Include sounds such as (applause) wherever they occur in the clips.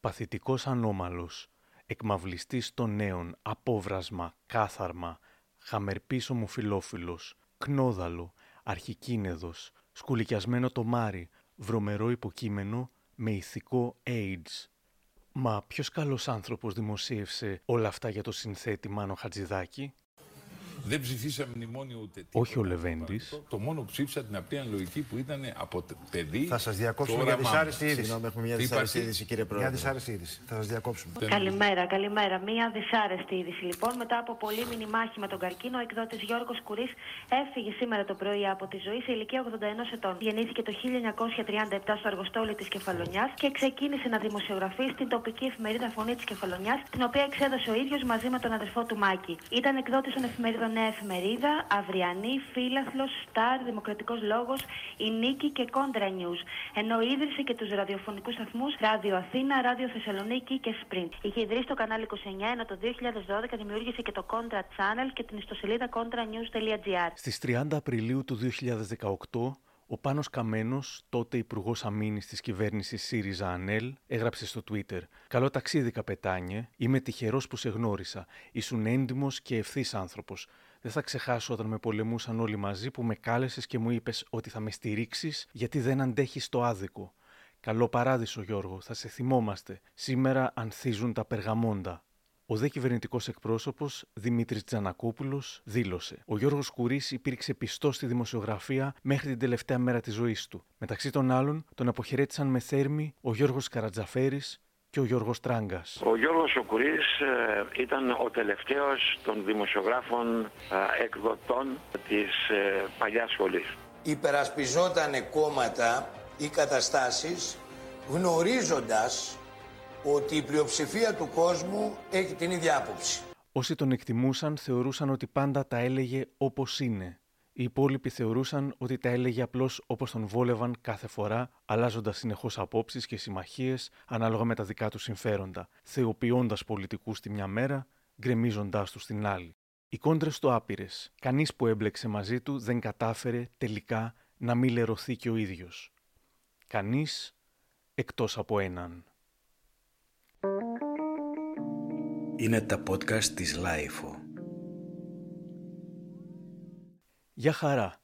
Παθητικός ανώμαλος, εκμαυλιστής των νέων, απόβρασμα, κάθαρμα, χαμερπής ομοφιλόφιλος, κνόδαλο, αρχικίνεδος, σκουλικιασμένο τομάρι, βρωμερό υποκείμενο με ηθικό AIDS. Μα ποιος καλός άνθρωπος δημοσίευσε όλα αυτά για το συνθέτη Μάνο Χατζηδάκη; Δεν ψηφίσαμε μνημόνιο ούτε τίποτα. Όχι ο Λεβέντης. Το μόνο που ψήφισα την απλή λογική που ήταν από παιδί. Θα σας διακόψουμε για δυσάρεστη είδηση. Συγγνώμη, έχουμε μια δυσάρεστη είδηση, κύριε Πρόεδρε. Μια δυσάρεστη είδηση. Θα σας διακόψουμε. Καλημέρα, καλημέρα. Μια δυσάρεστη είδηση. Λοιπόν, μετά από πολύ μήνυ με τον καρκίνο, ο εκδότης Γιώργος Κουρί έφυγε σήμερα το πρωί από τη ζωή σε ηλικία 81 ετών. Γεννήθηκε το 1937 στο αργοστόλι της Κεφαλονιάς και ξεκίνησε να δημοσιογραφεί στην τοπική εφημερίδα Φωνή της Κεφαλονιάς, την οποία εξέδωσε ο ίδιος μαζί με τον αδερφό του Μάκη. Ήταν εκδότης των εφημερίδων Νέα Εφημερίδα, Αυριανή, Φύλαθλο, Σταρ, Δημοκρατικός Λόγος, η Νίκη και Κόντρα News. Ενώ ίδρυσε και τους ραδιοφωνικούς σταθμούς Ράδιο Αθήνα, Ράδιο Θεσσαλονίκη και Sprint. Είχε ιδρύσει το κανάλι 29, ενώ το 2012 δημιούργησε και το Contra Channel και την ιστοσελίδα contranews.gr. Στις 30 Απριλίου του 2018, ο Πάνος Καμένος, τότε Υπουργός Αμήνης της κυβέρνησης ΣΥΡΙΖΑ ΑΝΕΛ, έγραψε στο Twitter: Καλό ταξίδι, καπετάνιε. Είμαι τυχερός που σε γνώρισα. Ήσουν έντιμος και ευθύς άνθρωπος. Δεν θα ξεχάσω όταν με πολεμούσαν όλοι μαζί που με κάλεσες και μου είπες ότι θα με στηρίξεις γιατί δεν αντέχεις το άδικο. Καλό παράδεισο, Γιώργο, θα σε θυμόμαστε. Σήμερα ανθίζουν τα περγαμόντα. Ο δε κυβερνητικός εκπρόσωπος Δημήτρης Τζανακόπουλος δήλωσε: Ο Γιώργος Κουρί υπήρξε πιστός στη δημοσιογραφία μέχρι την τελευταία μέρα της ζωής του. Μεταξύ των άλλων, τον αποχαιρέτησαν με θέρμη ο Γιώργος Καρατζαφέρης, και ο Γιώργος Τράγκας. Ο Γιώργος Σοκουρίς ε, ήταν ο τελευταίος των δημοσιογράφων ε, εκδοτών της ε, παλιάς σχολής. Υπερασπιζόταν κόμματα ή καταστάσεις γνωρίζοντας ότι η πλειοψηφία του κόσμου έχει την ίδια άποψη. Όσοι τον εκτιμούσαν θεωρούσαν ότι πάντα τα έλεγε όπως είναι οι υπόλοιποι θεωρούσαν ότι τα έλεγε απλώς όπως τον βόλευαν κάθε φορά, αλλάζοντας συνεχώς απόψεις και συμμαχίες ανάλογα με τα δικά του συμφέροντα, θεοποιώντας πολιτικούς τη μια μέρα, γκρεμίζοντάς τους την άλλη. Οι κόντρες του άπειρες. Κανείς που έμπλεξε μαζί του δεν κατάφερε τελικά να μην λερωθεί και ο ίδιος. Κανείς εκτός από έναν. Είναι τα podcast της LiFO. Γεια χαρά!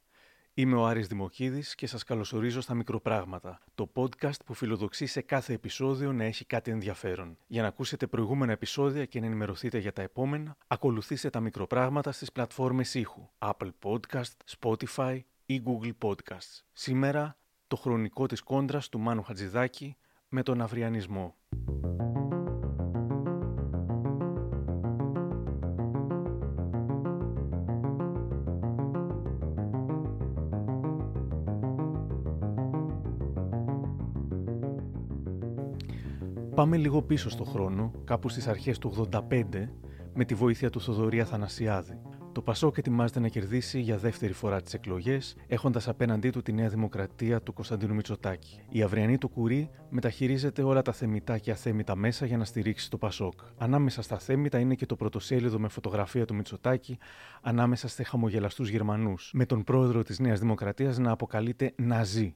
Είμαι ο Άρης Δημοκίδης και σας καλωσορίζω στα Μικροπράγματα, το podcast που φιλοδοξεί σε κάθε επεισόδιο να έχει κάτι ενδιαφέρον. Για να ακούσετε προηγούμενα επεισόδια και να ενημερωθείτε για τα επόμενα, ακολουθήστε τα Μικροπράγματα στις πλατφόρμες ήχου Apple Podcast, Spotify ή Google Podcasts. Σήμερα, το χρονικό της κόντρας του Μάνου Χατζηδάκη με τον αυριανισμό. Πάμε λίγο πίσω στο χρόνο, κάπου στις αρχές του 85, με τη βοήθεια του Θοδωρή Αθανασιάδη. Το Πασόκ ετοιμάζεται να κερδίσει για δεύτερη φορά τις εκλογές, έχοντας απέναντί του τη Νέα Δημοκρατία του Κωνσταντίνου Μητσοτάκη. Η αυριανή του Κουρί μεταχειρίζεται όλα τα θεμητά και αθέμητα μέσα για να στηρίξει το Πασόκ. Ανάμεσα στα θέμητα είναι και το πρωτοσέλιδο με φωτογραφία του Μητσοτάκη ανάμεσα σε χαμογελαστούς Γερμανούς, με τον πρόεδρο της Νέας Δημοκρατίας να αποκαλείται Ναζί.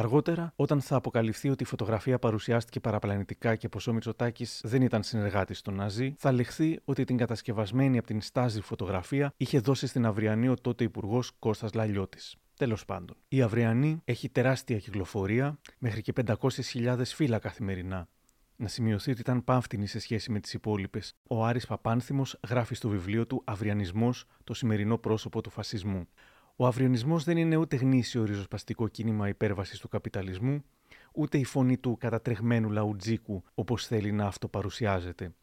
Αργότερα, όταν θα αποκαλυφθεί ότι η φωτογραφία παρουσιάστηκε παραπλανητικά και πως ο Μητσοτάκης δεν ήταν συνεργάτης των Ναζί, θα λεχθεί ότι την κατασκευασμένη από την στάζη φωτογραφία είχε δώσει στην Αυριανή ο τότε Υπουργός Κώστας Λαλιώτης. Τέλος πάντων, η Αυριανή έχει τεράστια κυκλοφορία, μέχρι και 500.000 φύλλα καθημερινά. Να σημειωθεί ότι ήταν πάμφτινη σε σχέση με τις υπόλοιπες. Ο Άρης Παπάνθιμο γράφει στο βιβλίο του Αυριανισμός, το σημερινό πρόσωπο του φασισμού. Ο αυριονισμό δεν είναι ούτε γνήσιο ριζοσπαστικό κίνημα υπέρβασης του καπιταλισμού, ούτε η φωνή του κατατρεγμένου λαουτζίκου όπως θέλει να αυτοπαρουσιάζεται.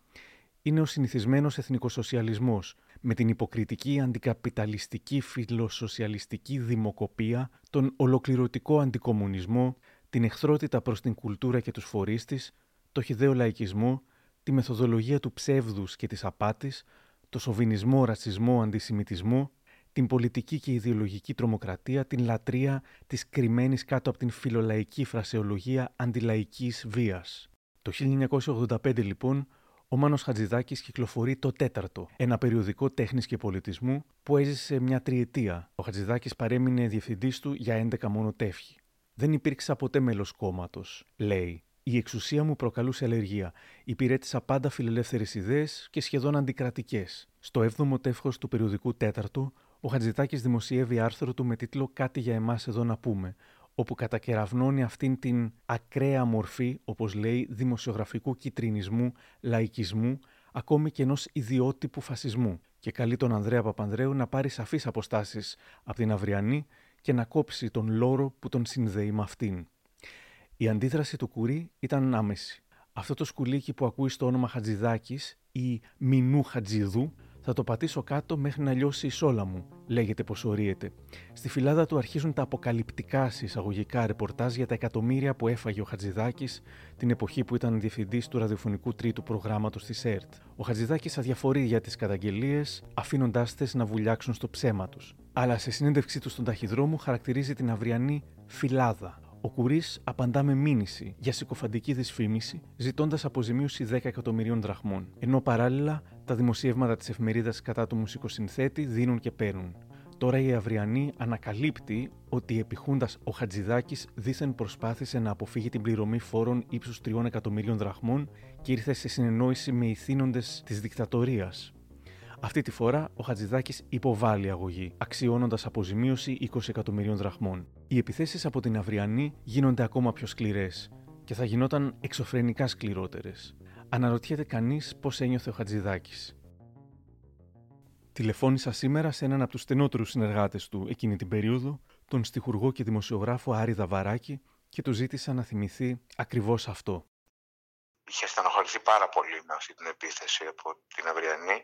Είναι ο συνηθισμένος εθνικοσοσιαλισμός, με την υποκριτική αντικαπιταλιστική φιλοσοσιαλιστική δημοκοπία, τον ολοκληρωτικό αντικομουνισμό, την εχθρότητα προς την κουλτούρα και τους φορείς της, το χιδαίο λαϊκισμό, τη μεθοδολογία του ψεύδους και της απάτης, το σοβινισμό, ρατσισμό, αντισημιτισμό την πολιτική και ιδεολογική τρομοκρατία, την λατρεία της κρυμμένης κάτω από την φιλολαϊκή φρασεολογία αντιλαϊκής βίας. Το 1985 λοιπόν, ο Μάνος Χατζηδάκης κυκλοφορεί το τέταρτο, ένα περιοδικό τέχνης και πολιτισμού που έζησε μια τριετία. Ο Χατζηδάκης παρέμεινε διευθυντής του για 11 μόνο τεύχη. Δεν υπήρξα ποτέ μέλος κόμματος, λέει. Η εξουσία μου προκαλούσε αλλεργία. Υπηρέτησα πάντα φιλελεύθερες ιδέες και σχεδόν αντικρατικές. Στο 7ο τεύχος του περιοδικού τέταρτου, ο Χατζητάκης δημοσιεύει άρθρο του με τίτλο Κάτι για εμάς εδώ να πούμε, όπου κατακεραυνώνει αυτήν την ακραία μορφή, όπως λέει, δημοσιογραφικού κυτρινισμού, λαϊκισμού, ακόμη και ενός ιδιότυπου φασισμού. Και καλεί τον Ανδρέα Παπανδρέου να πάρει σαφείς αποστάσεις από την αυριανή και να κόψει τον λόρο που τον συνδέει με αυτήν. Η αντίδραση του Κουρί ήταν άμεση. Αυτό το σκουλίκι που ακούει στο όνομα Χατζηδάκης ή Μινού Χατζηδού θα το πατήσω κάτω μέχρι να λιώσει η σόλα μου, λέγεται πως ορίεται. Στη φυλάδα του αρχίζουν τα αποκαλυπτικά συσσαγωγικά ρεπορτάζ για τα εκατομμύρια που έφαγε ο Χατζηδάκης την εποχή που ήταν διευθυντής του ραδιοφωνικού τρίτου προγράμματος της ΕΡΤ. Ο Χατζηδάκης αδιαφορεί για τις καταγγελίες, αφήνοντάς τες να βουλιάξουν στο ψέμα τους. Αλλά σε συνέντευξή του στον ταχυδρόμο χαρακτηρίζει την αυριανή φυλάδα, ο Κουρί απαντά με μήνυση για συκοφαντική δυσφήμιση, ζητώντας αποζημίωση 10 εκατομμυρίων δραχμών. Ενώ παράλληλα τα δημοσιεύματα της εφημερίδας κατά του μουσικοσυνθέτη δίνουν και παίρνουν. Τώρα η Αυριανή ανακαλύπτει ότι επιχούντα ο Χατζηδάκης δήθεν προσπάθησε να αποφύγει την πληρωμή φόρων ύψους 3 εκατομμυρίων δραχμών και ήρθε σε συνεννόηση με ηθήνοντες της δικτατορίας, αυτή τη φορά ο Χατζηδάκης υποβάλλει αγωγή, αξιώνοντας αποζημίωση 20 εκατομμυρίων δραχμών. Οι επιθέσεις από την Αυριανή γίνονται ακόμα πιο σκληρές και θα γινόταν εξωφρενικά σκληρότερες. Αναρωτιέται κανείς πώς ένιωθε ο Χατζηδάκης. Τηλεφώνησα σήμερα σε έναν από τους στενότερους συνεργάτες του εκείνη την περίοδο, τον στιχουργό και δημοσιογράφο Άρη Δαβαράκη, και του ζήτησα να θυμηθεί ακριβώς αυτό είχε στενοχωρηθεί πάρα πολύ με αυτή την επίθεση από την Αυριανή.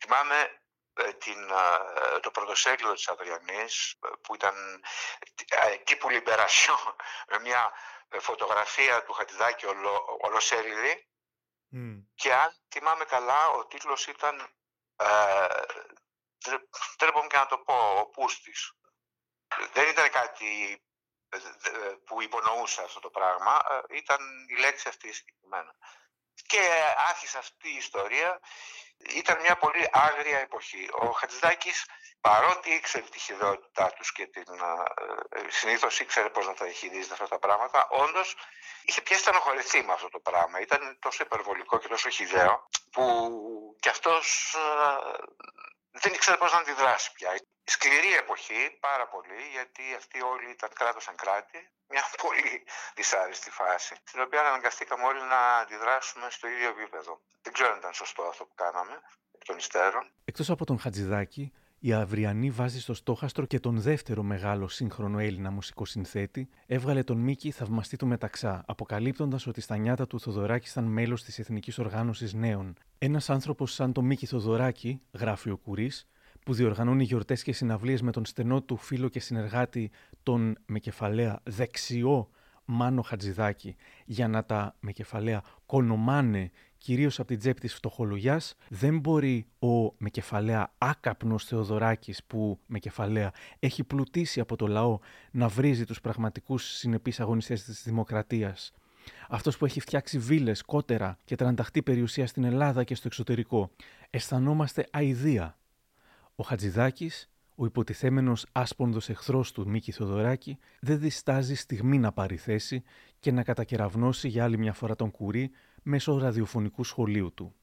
Θυμάμαι ε, την, ε, το πρωτοσέλιδο της Αυριανής ε, που ήταν εκεί που Λιμπερασιό με μια φωτογραφία του Χατιδάκη ολο, ολοσέλιδη και αν θυμάμαι καλά ο τίτλος ήταν ε, τρέπομαι και να το πω ο Πούστης δεν ήταν κάτι που υπονοούσε αυτό το πράγμα ε, ήταν η λέξη αυτή συγκεκριμένα. Και άρχισε αυτή η ιστορία. Ήταν μια πολύ άγρια εποχή. Ο Χατζηδάκης, παρότι ήξερε τη χειδαιότητά τους και την, ε, ε, συνήθως ήξερε πώς να τα διαχειρίζεται αυτά τα πράγματα, όντως είχε πια στενοχωρηθεί με αυτό το πράγμα. Ήταν τόσο υπερβολικό και τόσο χιδαίο που κι αυτός δεν ήξερε πώς να αντιδράσει πια. Σκληρή εποχή, πάρα πολύ, γιατί αυτοί όλοι ήταν κράτος σαν κράτη. Μια πολύ δυσάρεστη φάση, στην οποία αναγκαστήκαμε όλοι να αντιδράσουμε στο ίδιο επίπεδο. Δεν ξέρω αν ήταν σωστό αυτό που κάναμε, εκ των υστέρων. Εκτός από τον Χατζηδάκη, η Αυριανή βάζει στο στόχαστρο και τον δεύτερο μεγάλο σύγχρονο Έλληνα μουσικοσυνθέτη, έβγαλε τον Μίκη θαυμαστή του Μεταξά, αποκαλύπτοντας ότι στα νιάτα του Θοδωράκη ήταν μέλος της Εθνικής Οργάνωσης Νέων. Ένας άνθρωπος σαν τον Μίκη Θοδωράκη, γράφει ο Κουρί, που διοργανώνει γιορτές και συναυλίες με τον στενό του φίλο και συνεργάτη τον με κεφαλαία δεξιό Μάνο Χατζηδάκη για να τα με κεφαλαία κονομάνε κυρίως από την τσέπη της φτωχολογιάς δεν μπορεί ο με κεφαλαία άκαπνος Θεοδωράκης που με κεφαλαία έχει πλουτίσει από το λαό να βρίζει τους πραγματικούς συνεπείς αγωνιστές της δημοκρατίας. Αυτός που έχει φτιάξει βίλες, κότερα και τρανταχτή περιουσία στην Ελλάδα και στο εξωτερικό. Αισθανόμαστε αηδία ο Χατζηδάκης, ο υποτιθέμενος άσπονδος εχθρός του Μίκη Θοδωράκη, δεν διστάζει στιγμή να πάρει θέση και να κατακεραυνώσει για άλλη μια φορά τον Κουρί μέσω ραδιοφωνικού σχολείου του.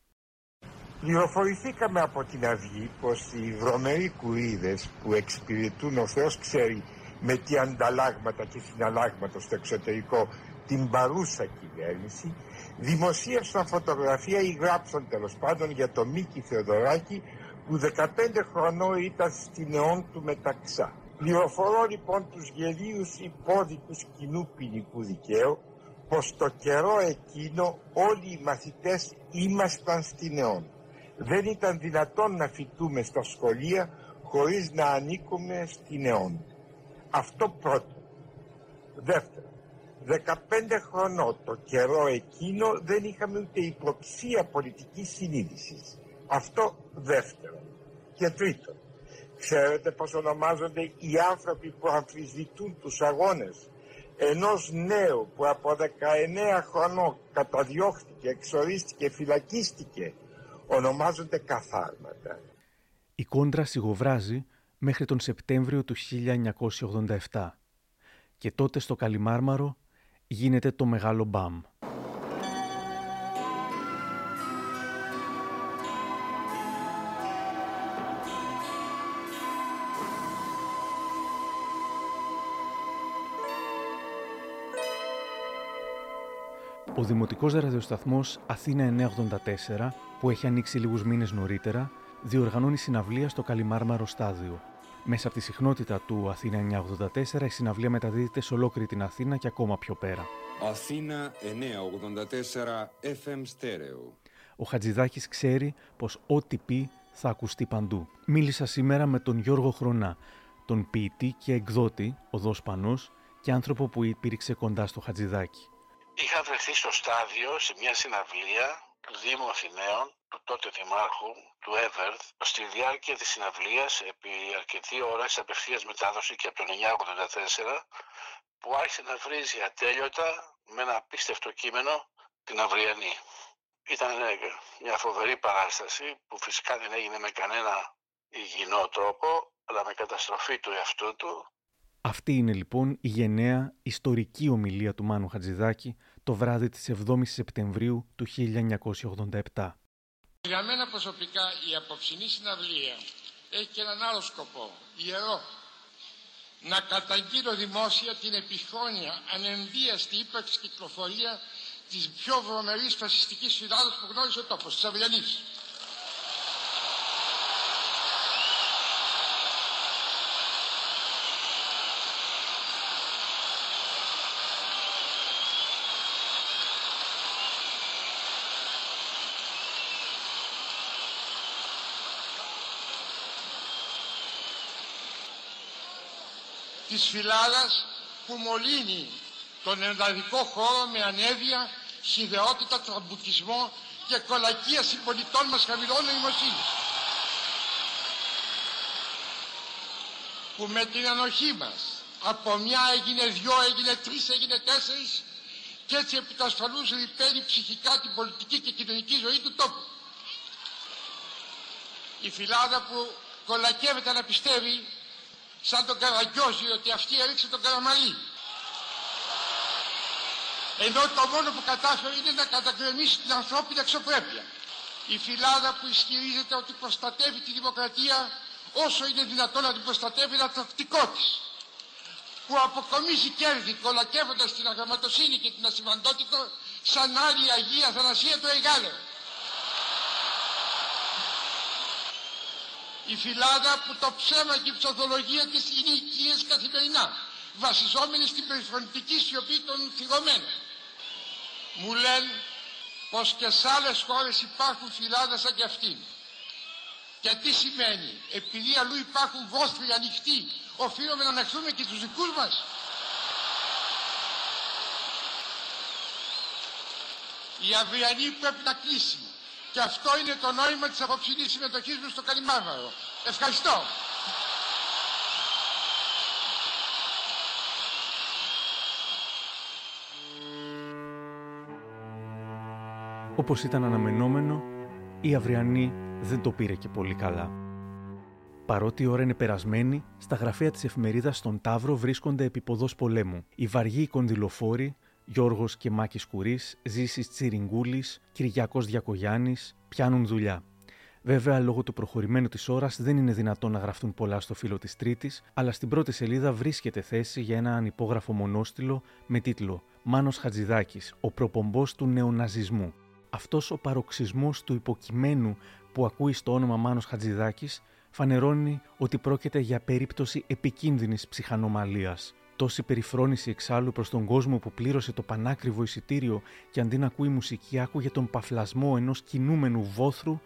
Πληροφορηθήκαμε από την Αυγή πως οι βρωμεροί κουρίδες που εξυπηρετούν ο Θεός ξέρει με τι ανταλλάγματα και συναλλάγματα στο εξωτερικό την παρούσα κυβέρνηση δημοσίευσαν φωτογραφία ή γράψαν τέλος πάντων για το Μίκη Θεοδωράκη που 15 χρονών ήταν στην αιών του μεταξά. Πληροφορώ λοιπόν τους γελίους υπόδικους κοινού ποινικού δικαίου πως το καιρό εκείνο όλοι οι μαθητές ήμασταν στην αιών. Δεν ήταν δυνατόν να φοιτούμε στα σχολεία χωρίς να ανήκουμε στην αιών. Αυτό πρώτο. Δεύτερο, 15 χρονών το καιρό εκείνο δεν είχαμε ούτε υποψία πολιτικής συνείδησης. Αυτό δεύτερο. Και τρίτο, ξέρετε πως ονομάζονται οι άνθρωποι που αμφισβητούν τους αγώνες; Ενός νέου που από 19 χρονών καταδιώχθηκε, εξορίστηκε, φυλακίστηκε ονομάζονται καθάρματα. Η κόντρα σιγοβράζει μέχρι τον Σεπτέμβριο του 1987 και τότε στο Καλιμάρμαρο γίνεται το μεγάλο μπαμ. Ο Δημοτικός Ραδιοσταθμός Αθήνα 984, που έχει ανοίξει λίγους μήνες νωρίτερα, διοργανώνει συναυλία στο Καλιμάρμαρο Στάδιο. Μέσα από τη συχνότητα του Αθήνα 984, η συναυλία μεταδίδεται σε ολόκληρη την Αθήνα και ακόμα πιο πέρα. Αθήνα 984 FM Stereo. Ο Χατζηδάκης ξέρει πως ό,τι πει θα ακουστεί παντού. Μίλησα σήμερα με τον Γιώργο Χρονά, τον ποιητή και εκδότη, οδός Πανός, και άνθρωπο που υπήρξε κοντά στο Χατζηδάκη. Είχα βρεθεί στο στάδιο σε μια συναυλία του Δήμου Αθηναίων, του τότε Δημάρχου, του Εύερθ, στη διάρκεια της συναυλίας, επί αρκετή ώρα σε απευθείας μετάδοσης και από το 1984, που άρχισε να βρίζει ατέλειωτα με ένα απίστευτο κείμενο την αυριανή. Ήταν μια φοβερή παράσταση που φυσικά δεν έγινε με κανένα υγιεινό τρόπο, αλλά με καταστροφή του εαυτού του. Αυτή είναι λοιπόν η γενναία ιστορική ομιλία του Μάνου Χατζηδάκη το βράδυ της 7ης Σεπτεμβρίου του 1987. Για μένα προσωπικά η απόψινή συναυλία έχει και έναν άλλο σκοπό, ιερό. Να καταγγείλω δημόσια την επιχώνια ανενδίαστη ύπαρξη κυκλοφορία της πιο βρωμερής φασιστικής φυλάδος που γνώρισε ο τόπος, της Αυριανής. Της φυλάδας που μολύνει τον ενδαδικό χώρο με ανέδεια, χιδεότητα, τραμπουκισμό και κολακία συμπολιτών μας χαμηλών νοημοσύνης. Που με την ανοχή μας από μια έγινε δυο, έγινε τρεις, έγινε τέσσερις και έτσι επί τα ασφαλούς ρηπαίνει ψυχικά την πολιτική και κοινωνική ζωή του τόπου. Η φυλάδα που κολακεύεται να πιστεύει σαν τον Καραγκιόζη ότι αυτή έριξε τον Καραμαλή. Ενώ το μόνο που κατάφερε είναι να κατακρεμίσει την ανθρώπινη αξιοπρέπεια. Η φυλάδα που ισχυρίζεται ότι προστατεύει τη δημοκρατία όσο είναι δυνατόν να την προστατεύει ένα τακτικό της. Που αποκομίζει κέρδη κολακεύοντας την αγραμματοσύνη και την ασημαντότητα σαν άλλη Αγία Θανασία του Εγάλεου. Η φυλάδα που το ψέμα και η ψωθολογία της είναι οικίες καθημερινά, βασιζόμενοι στην περιφρονητική σιωπή των θυγωμένων. Μου λένε πως και σε άλλες χώρες υπάρχουν φυλάδες σαν και αυτήν. Και τι σημαίνει, επειδή αλλού υπάρχουν βόθροι ανοιχτοί, οφείλουμε να ανεχθούμε και τους δικούς μας; Η αυριανή πρέπει να κλείσει. Και αυτό είναι το νόημα της απόψινής συμμετοχής μου στο Καλιμάρμαρο. Ευχαριστώ. Όπως ήταν αναμενόμενο, η αυριανή δεν το πήρε και πολύ καλά. Παρότι η ώρα είναι περασμένη, στα γραφεία της εφημερίδας στον Ταύρο βρίσκονται επίποδος πολέμου. Οι βαργοί κονδυλοφόροι Γιώργος και Μάκη Κουρί, Ζήσης Τσιριγκούλης, Κυριακό Διακογιάννης πιάνουν δουλειά. Βέβαια, λόγω του προχωρημένου της ώρας δεν είναι δυνατόν να γραφτούν πολλά στο φύλλο της Τρίτης, αλλά στην πρώτη σελίδα βρίσκεται θέση για ένα ανυπόγραφο μονόστιλο με τίτλο Μάνος Χατζηδάκης, ο προπομπός του νεοναζισμού. Αυτός ο παροξισμός του υποκειμένου που ακούει στο όνομα Μάνος Χατζηδάκης φανερώνει ότι πρόκειται για περίπτωση επικίνδυνης ψυχανομαλίας Τόση περιφρόνηση εξάλλου προς τον κόσμο που πλήρωσε το πανάκριβο εισιτήριο και αντί να ακούει μουσική άκουγε τον παφλασμό ενός κινούμενου βόθρου,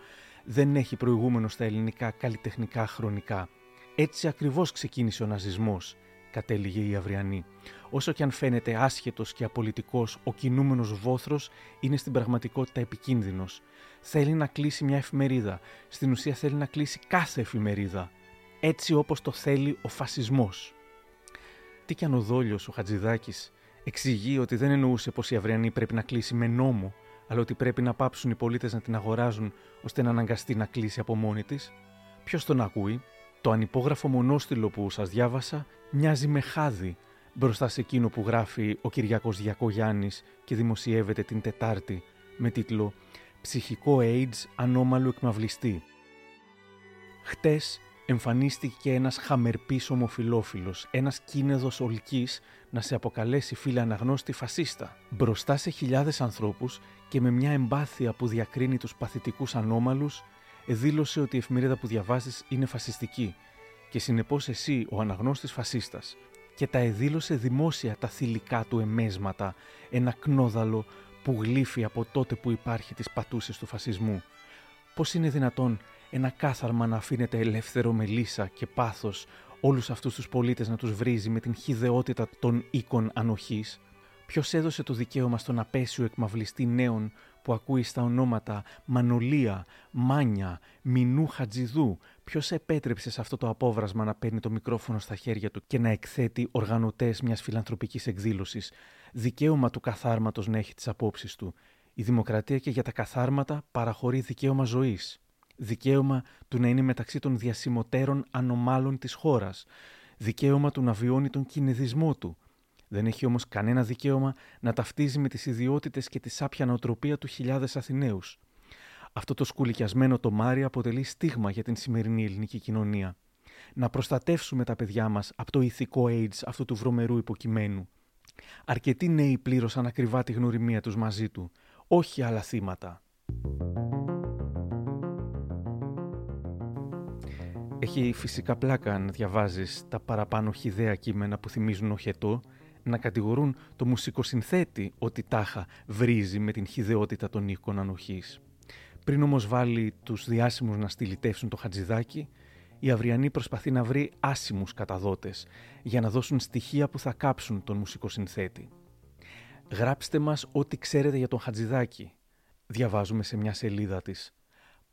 δεν έχει προηγούμενο στα ελληνικά καλλιτεχνικά χρονικά. Έτσι ακριβώς ξεκίνησε ο ναζισμός, κατέληγε η Αυριανή. Όσο και αν φαίνεται άσχετος και απολυτικός, ο κινούμενος βόθρος είναι στην πραγματικότητα επικίνδυνος. Θέλει να κλείσει μια εφημερίδα. Στην ουσία θέλει να κλείσει κάθε εφημερίδα. Έτσι όπως το θέλει ο φασισμός. Τι κι αν ο δόλιος ο Χατζηδάκης εξηγεί ότι δεν εννοούσε πως η Αυριανή πρέπει να κλείσει με νόμο, αλλά ότι πρέπει να πάψουν οι πολίτες να την αγοράζουν ώστε να αναγκαστεί να κλείσει από μόνη της; Ποιος τον ακούει, το ανυπόγραφο μονόστιλο που σας διάβασα μοιάζει με χάδι μπροστά σε εκείνο που γράφει ο Κυριακός Διακογιάννης και δημοσιεύεται την Τετάρτη με τίτλο «Ψυχικό AIDS ανώμαλου εκμαυλιστή». Χτες εμφανίστηκε ένας χαμερπής ομοφιλόφιλος, ένας κίνεδος ολκής να σε αποκαλέσει φίλε αναγνώστη φασίστα. Μπροστά σε χιλιάδες ανθρώπους και με μια εμπάθεια που διακρίνει τους παθητικούς ανώμαλους, δήλωσε ότι η εφημερίδα που διαβάζεις είναι φασιστική και συνεπώς εσύ ο αναγνώστης φασίστας και τα εδήλωσε δημόσια τα θηλυκά του εμέσματα, ένα κνόδαλο που γλύφει από τότε που υπάρχει τις πατούσες του φασισμού. Πώς είναι δυνατόν ένα κάθαρμα να αφήνεται ελεύθερο με λύσα και πάθος όλους αυτούς τους πολίτες να τους βρίζει με την χιδεότητα των οίκων ανοχής. Ποιος έδωσε το δικαίωμα στον απέσιο εκμαυλιστή νέων που ακούει στα ονόματα Μανολία, Μάνια, Μινού Χατζηδού. Ποιος επέτρεψε σε αυτό το απόβρασμα να παίρνει το μικρόφωνο στα χέρια του και να εκθέτει οργανωτές μιας φιλανθρωπικής εκδήλωσης. Δικαίωμα του καθάρματος να έχει τις απόψεις του. Η δημοκρατία και για τα καθάρματα παραχωρεί δικαίωμα ζωής. Δικαίωμα του να είναι μεταξύ των διασημωτέρων ανομάλων της χώρας. Δικαίωμα του να βιώνει τον κινεδισμό του δεν έχει όμως κανένα δικαίωμα να ταυτίζει με τις ιδιότητες και τη σάπια νοοτροπία του χιλιάδες Αθηναίους. Αυτό το σκουλικιασμένο τομάρι αποτελεί στίγμα για την σημερινή ελληνική κοινωνία. Να προστατεύσουμε τα παιδιά μας από το ηθικό AIDS αυτού του βρωμερού υποκειμένου. Αρκετοί νέοι πλήρωσαν ακριβά τη γνωριμία τους μαζί του, όχι άλλα θύματα. Έχει φυσικά πλάκα να διαβάζεις τα παραπάνω χιδέα κείμενα που θυμίζουν οχετό να κατηγορούν το μουσικοσυνθέτη ότι τάχα βρίζει με την χιδεότητα των οίκων ανοχής. Πριν όμως βάλει τους διάσημους να στυλιτεύσουν το χατζηδάκι, η Αυριανή προσπαθεί να βρει άσημους καταδότες για να δώσουν στοιχεία που θα κάψουν τον μουσικοσυνθέτη. «Γράψτε μας ό,τι ξέρετε για τον Χατζηδάκη», διαβάζουμε σε μια σελίδα της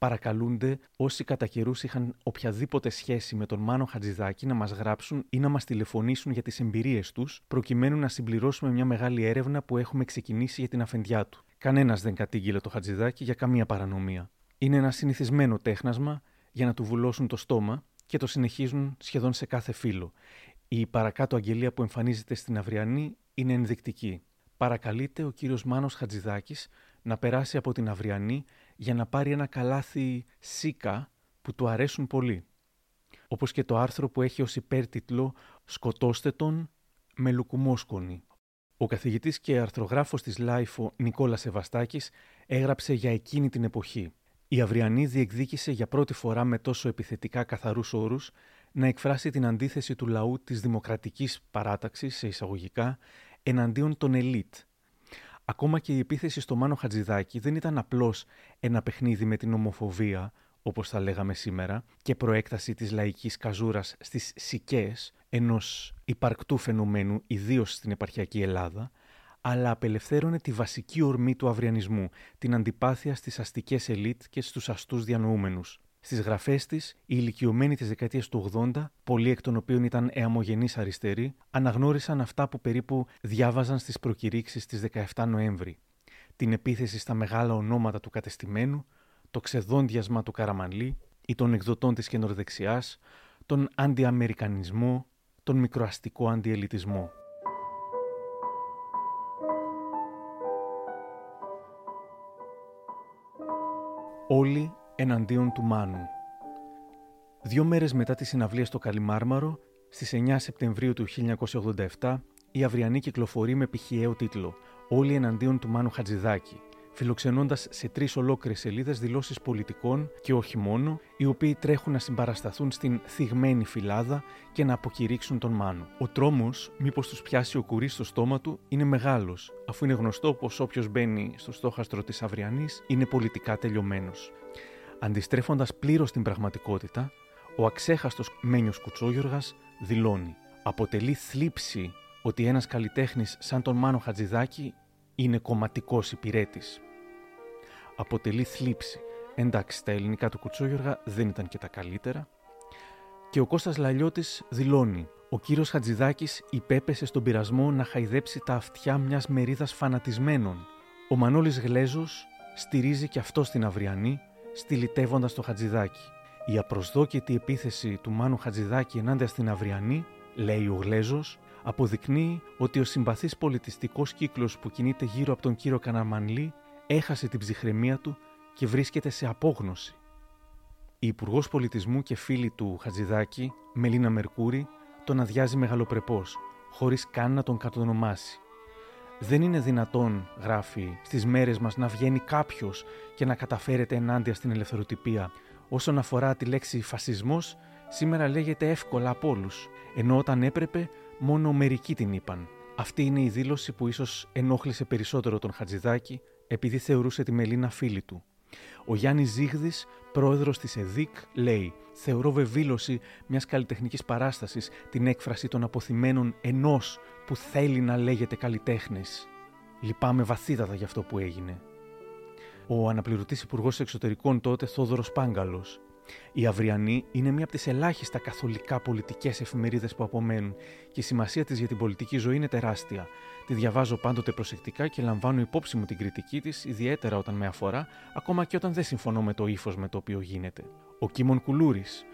παρακαλούνται όσοι κατά καιρούς είχαν οποιαδήποτε σχέση με τον Μάνο Χατζηδάκη να μας γράψουν ή να μας τηλεφωνήσουν για τις εμπειρίες τους, προκειμένου να συμπληρώσουμε μια μεγάλη έρευνα που έχουμε ξεκινήσει για την αφεντιά του. Κανένας δεν κατήγγειλε το Χατζηδάκη για καμία παρανομία. Είναι ένα συνηθισμένο τέχνασμα για να του βουλώσουν το στόμα και το συνεχίζουν σχεδόν σε κάθε φύλλο. Η παρακάτω αγγελία που εμφανίζεται στην Αυριανή είναι ενδεικτική. Παρακαλείται ο κύριος Μάνος Χατζηδάκης να περάσει από την Αυριανή για να πάρει ένα καλάθι σύκα που του αρέσουν πολύ. Όπως και το άρθρο που έχει ως υπέρτιτλο «Σκοτώστε τον με λουκουμόσκονη». Ο καθηγητής και αρθρογράφος της LiFO Νικόλας Σεβαστάκης έγραψε για εκείνη την εποχή. Η Αυριανή διεκδίκησε για πρώτη φορά με τόσο επιθετικά καθαρούς όρους να εκφράσει την αντίθεση του λαού της δημοκρατικής παράταξης, σε εισαγωγικά, εναντίον των ελίτ, Ακόμα και η επίθεση στο Μάνο Χατζηδάκη δεν ήταν απλώς ένα παιχνίδι με την ομοφοβία, όπως θα λέγαμε σήμερα, και προέκταση της λαϊκής καζούρας στις σικές ενός υπαρκτού φαινομένου, ιδίως στην επαρχιακή Ελλάδα, αλλά απελευθέρωνε τη βασική ορμή του αυριανισμού, την αντιπάθεια στις αστικές ελίτ και στους αστούς διανοούμενους. Στις γραφές της, οι ηλικιωμένοι της δεκαετίας του 80, πολλοί εκ των οποίων ήταν εαμογενείς αριστεροί, αναγνώρισαν αυτά που περίπου διάβαζαν στις προκηρύξεις της 17 Νοέμβρη. Την επίθεση στα μεγάλα ονόματα του κατεστημένου, το ξεδόντιασμα του Καραμανλή ή των εκδοτών της καινορδεξιά, τον αντιαμερικανισμό, τον μικροαστικό αντιελιτισμό. Όλοι εναντίον του Μάνου. Δύο μέρες μετά τη συναυλία στο Καλιμάρμαρο, στις 9 Σεπτεμβρίου του 1987, η Αυριανή κυκλοφορεί με πηχιαίο τίτλο «Όλοι εναντίον του Μάνου Χατζηδάκη», φιλοξενώντας σε τρεις ολόκληρες σελίδες δηλώσεις πολιτικών και όχι μόνο, οι οποίοι τρέχουν να συμπαρασταθούν στην θυγμένη φυλάδα και να αποκηρύξουν τον Μάνο. Ο τρόμος, μήπως τους πιάσει ο κουρί στο στόμα του, είναι μεγάλος, αφού είναι γνωστό πως όποιος μπαίνει στο στόχαστρο της Αυριανής είναι πολιτικά τελειωμένος. Αντιστρέφοντας πλήρως την πραγματικότητα, ο αξέχαστος Μένιος Κουτσόγιοργας δηλώνει «Αποτελεί θλίψη ότι ένας καλλιτέχνης σαν τον Μάνο Χατζηδάκη είναι κομματικός υπηρέτης». Αποτελεί θλίψη. Εντάξει, τα ελληνικά του Κουτσόγιοργα δεν ήταν και τα καλύτερα. Και ο Κώστας Λαλιώτης δηλώνει «Ο κύριος Χατζηδάκης υπέπεσε στον πειρασμό να χαϊδέψει τα αυτιά μιας μερίδας φανατισμένων. Ο Μανώλης Γλέζος στηρίζει και αυτό στην Αυριανή στυλιτεύοντας το Χατζηδάκι. Η απροσδόκητη επίθεση του Μάνου Χατζηδάκη ενάντια στην Αυριανή, λέει ο Γλέζος, αποδεικνύει ότι ο συμπαθής πολιτιστικός κύκλος που κινείται γύρω από τον κύριο Καναμανλή έχασε την ψυχραιμία του και βρίσκεται σε απόγνωση. Η Υπουργός Πολιτισμού και φίλη του Χατζηδάκη, Μελίνα Μερκούρη, τον αδειάζει μεγαλοπρεπώς, χωρίς καν να τον κατονομάσει. Δεν είναι δυνατόν, γράφει, στις μέρες μας να βγαίνει κάποιος και να καταφέρεται ενάντια στην ελευθεροτυπία. Όσον αφορά τη λέξη φασισμός, σήμερα λέγεται εύκολα από όλους, ενώ όταν έπρεπε, μόνο μερικοί την είπαν. Αυτή είναι η δήλωση που ίσως ενόχλησε περισσότερο τον Χατζηδάκη, επειδή θεωρούσε τη Μελίνα φίλη του. Ο Γιάννης Ζήγδης, πρόεδρος της ΕΔΙΚ, λέει: Θεωρώ βεβήλωση μιας καλλιτεχνικής παράστασης την έκφραση των αποθυμένων ενός που θέλει να λέγεται καλλιτέχνης. Λυπάμαι βαθύτατα για αυτό που έγινε. Ο αναπληρωτής Υπουργός Εξωτερικών τότε, Θόδωρος Πάγκαλος, η Αυριανή είναι μία από τις ελάχιστα καθολικά πολιτικές εφημερίδες που απομένουν και η σημασία της για την πολιτική ζωή είναι τεράστια. Τη διαβάζω πάντοτε προσεκτικά και λαμβάνω υπόψη μου την κριτική της, ιδιαίτερα όταν με αφορά, ακόμα και όταν δεν συμφωνώ με το ύφος με το οποίο γίνεται. Ο Κίμων Κουλούρης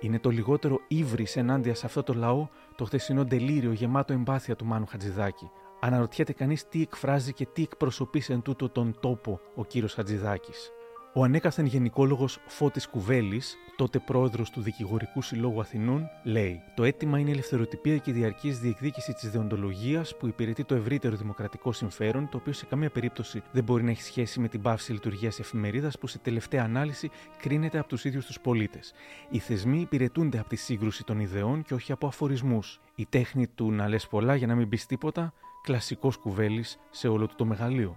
είναι το λιγότερο ύβρις ενάντια σε αυτό το λαό το χθεσινό τελείριο γεμάτο εμπάθεια του Μάνου Χατζηδάκη. Αναρωτιέται κανείς τι εκφράζει και τι εκπροσωπείς εν τούτο τον τόπο ο κύριος Χατζηδάκης. Ο ανέκαθεν γενικόλογος Φώτης Κουβέλης, τότε πρόεδρος του Δικηγορικού Συλλόγου Αθηνών, λέει: Το αίτημα είναι η ελευθεροτυπία και η διαρκής διεκδίκηση της δεοντολογίας που υπηρετεί το ευρύτερο δημοκρατικό συμφέρον, το οποίο σε καμία περίπτωση δεν μπορεί να έχει σχέση με την πάυση λειτουργίας εφημερίδας που σε τελευταία ανάλυση κρίνεται από τους ίδιους τους πολίτες. Οι θεσμοί υπηρετούνται από τη σύγκρουση των ιδεών και όχι από αφορισμούς. Η τέχνη του να λες πολλά για να μην πεις τίποτα, κλασικός κουβέλης σε όλο του το μεγαλείο.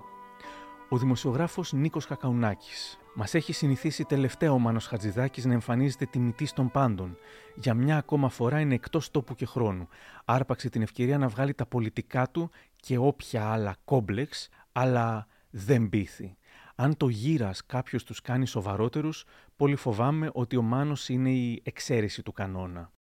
Ο δημοσιογράφος Νίκος Κακαουνάκης Μας έχει συνηθίσει τελευταία ο Μάνος Χατζηδάκης να εμφανίζεται τιμητή των πάντων. Για μια ακόμα φορά είναι εκτός τόπου και χρόνου. Άρπαξε την ευκαιρία να βγάλει τα πολιτικά του και όποια άλλα κόμπλεξ, αλλά δεν πείθει. Αν το γύρας κάποιος τους κάνει σοβαρότερους, πολύ φοβάμαι ότι ο Μάνος είναι η εξαίρεση του κανόνα.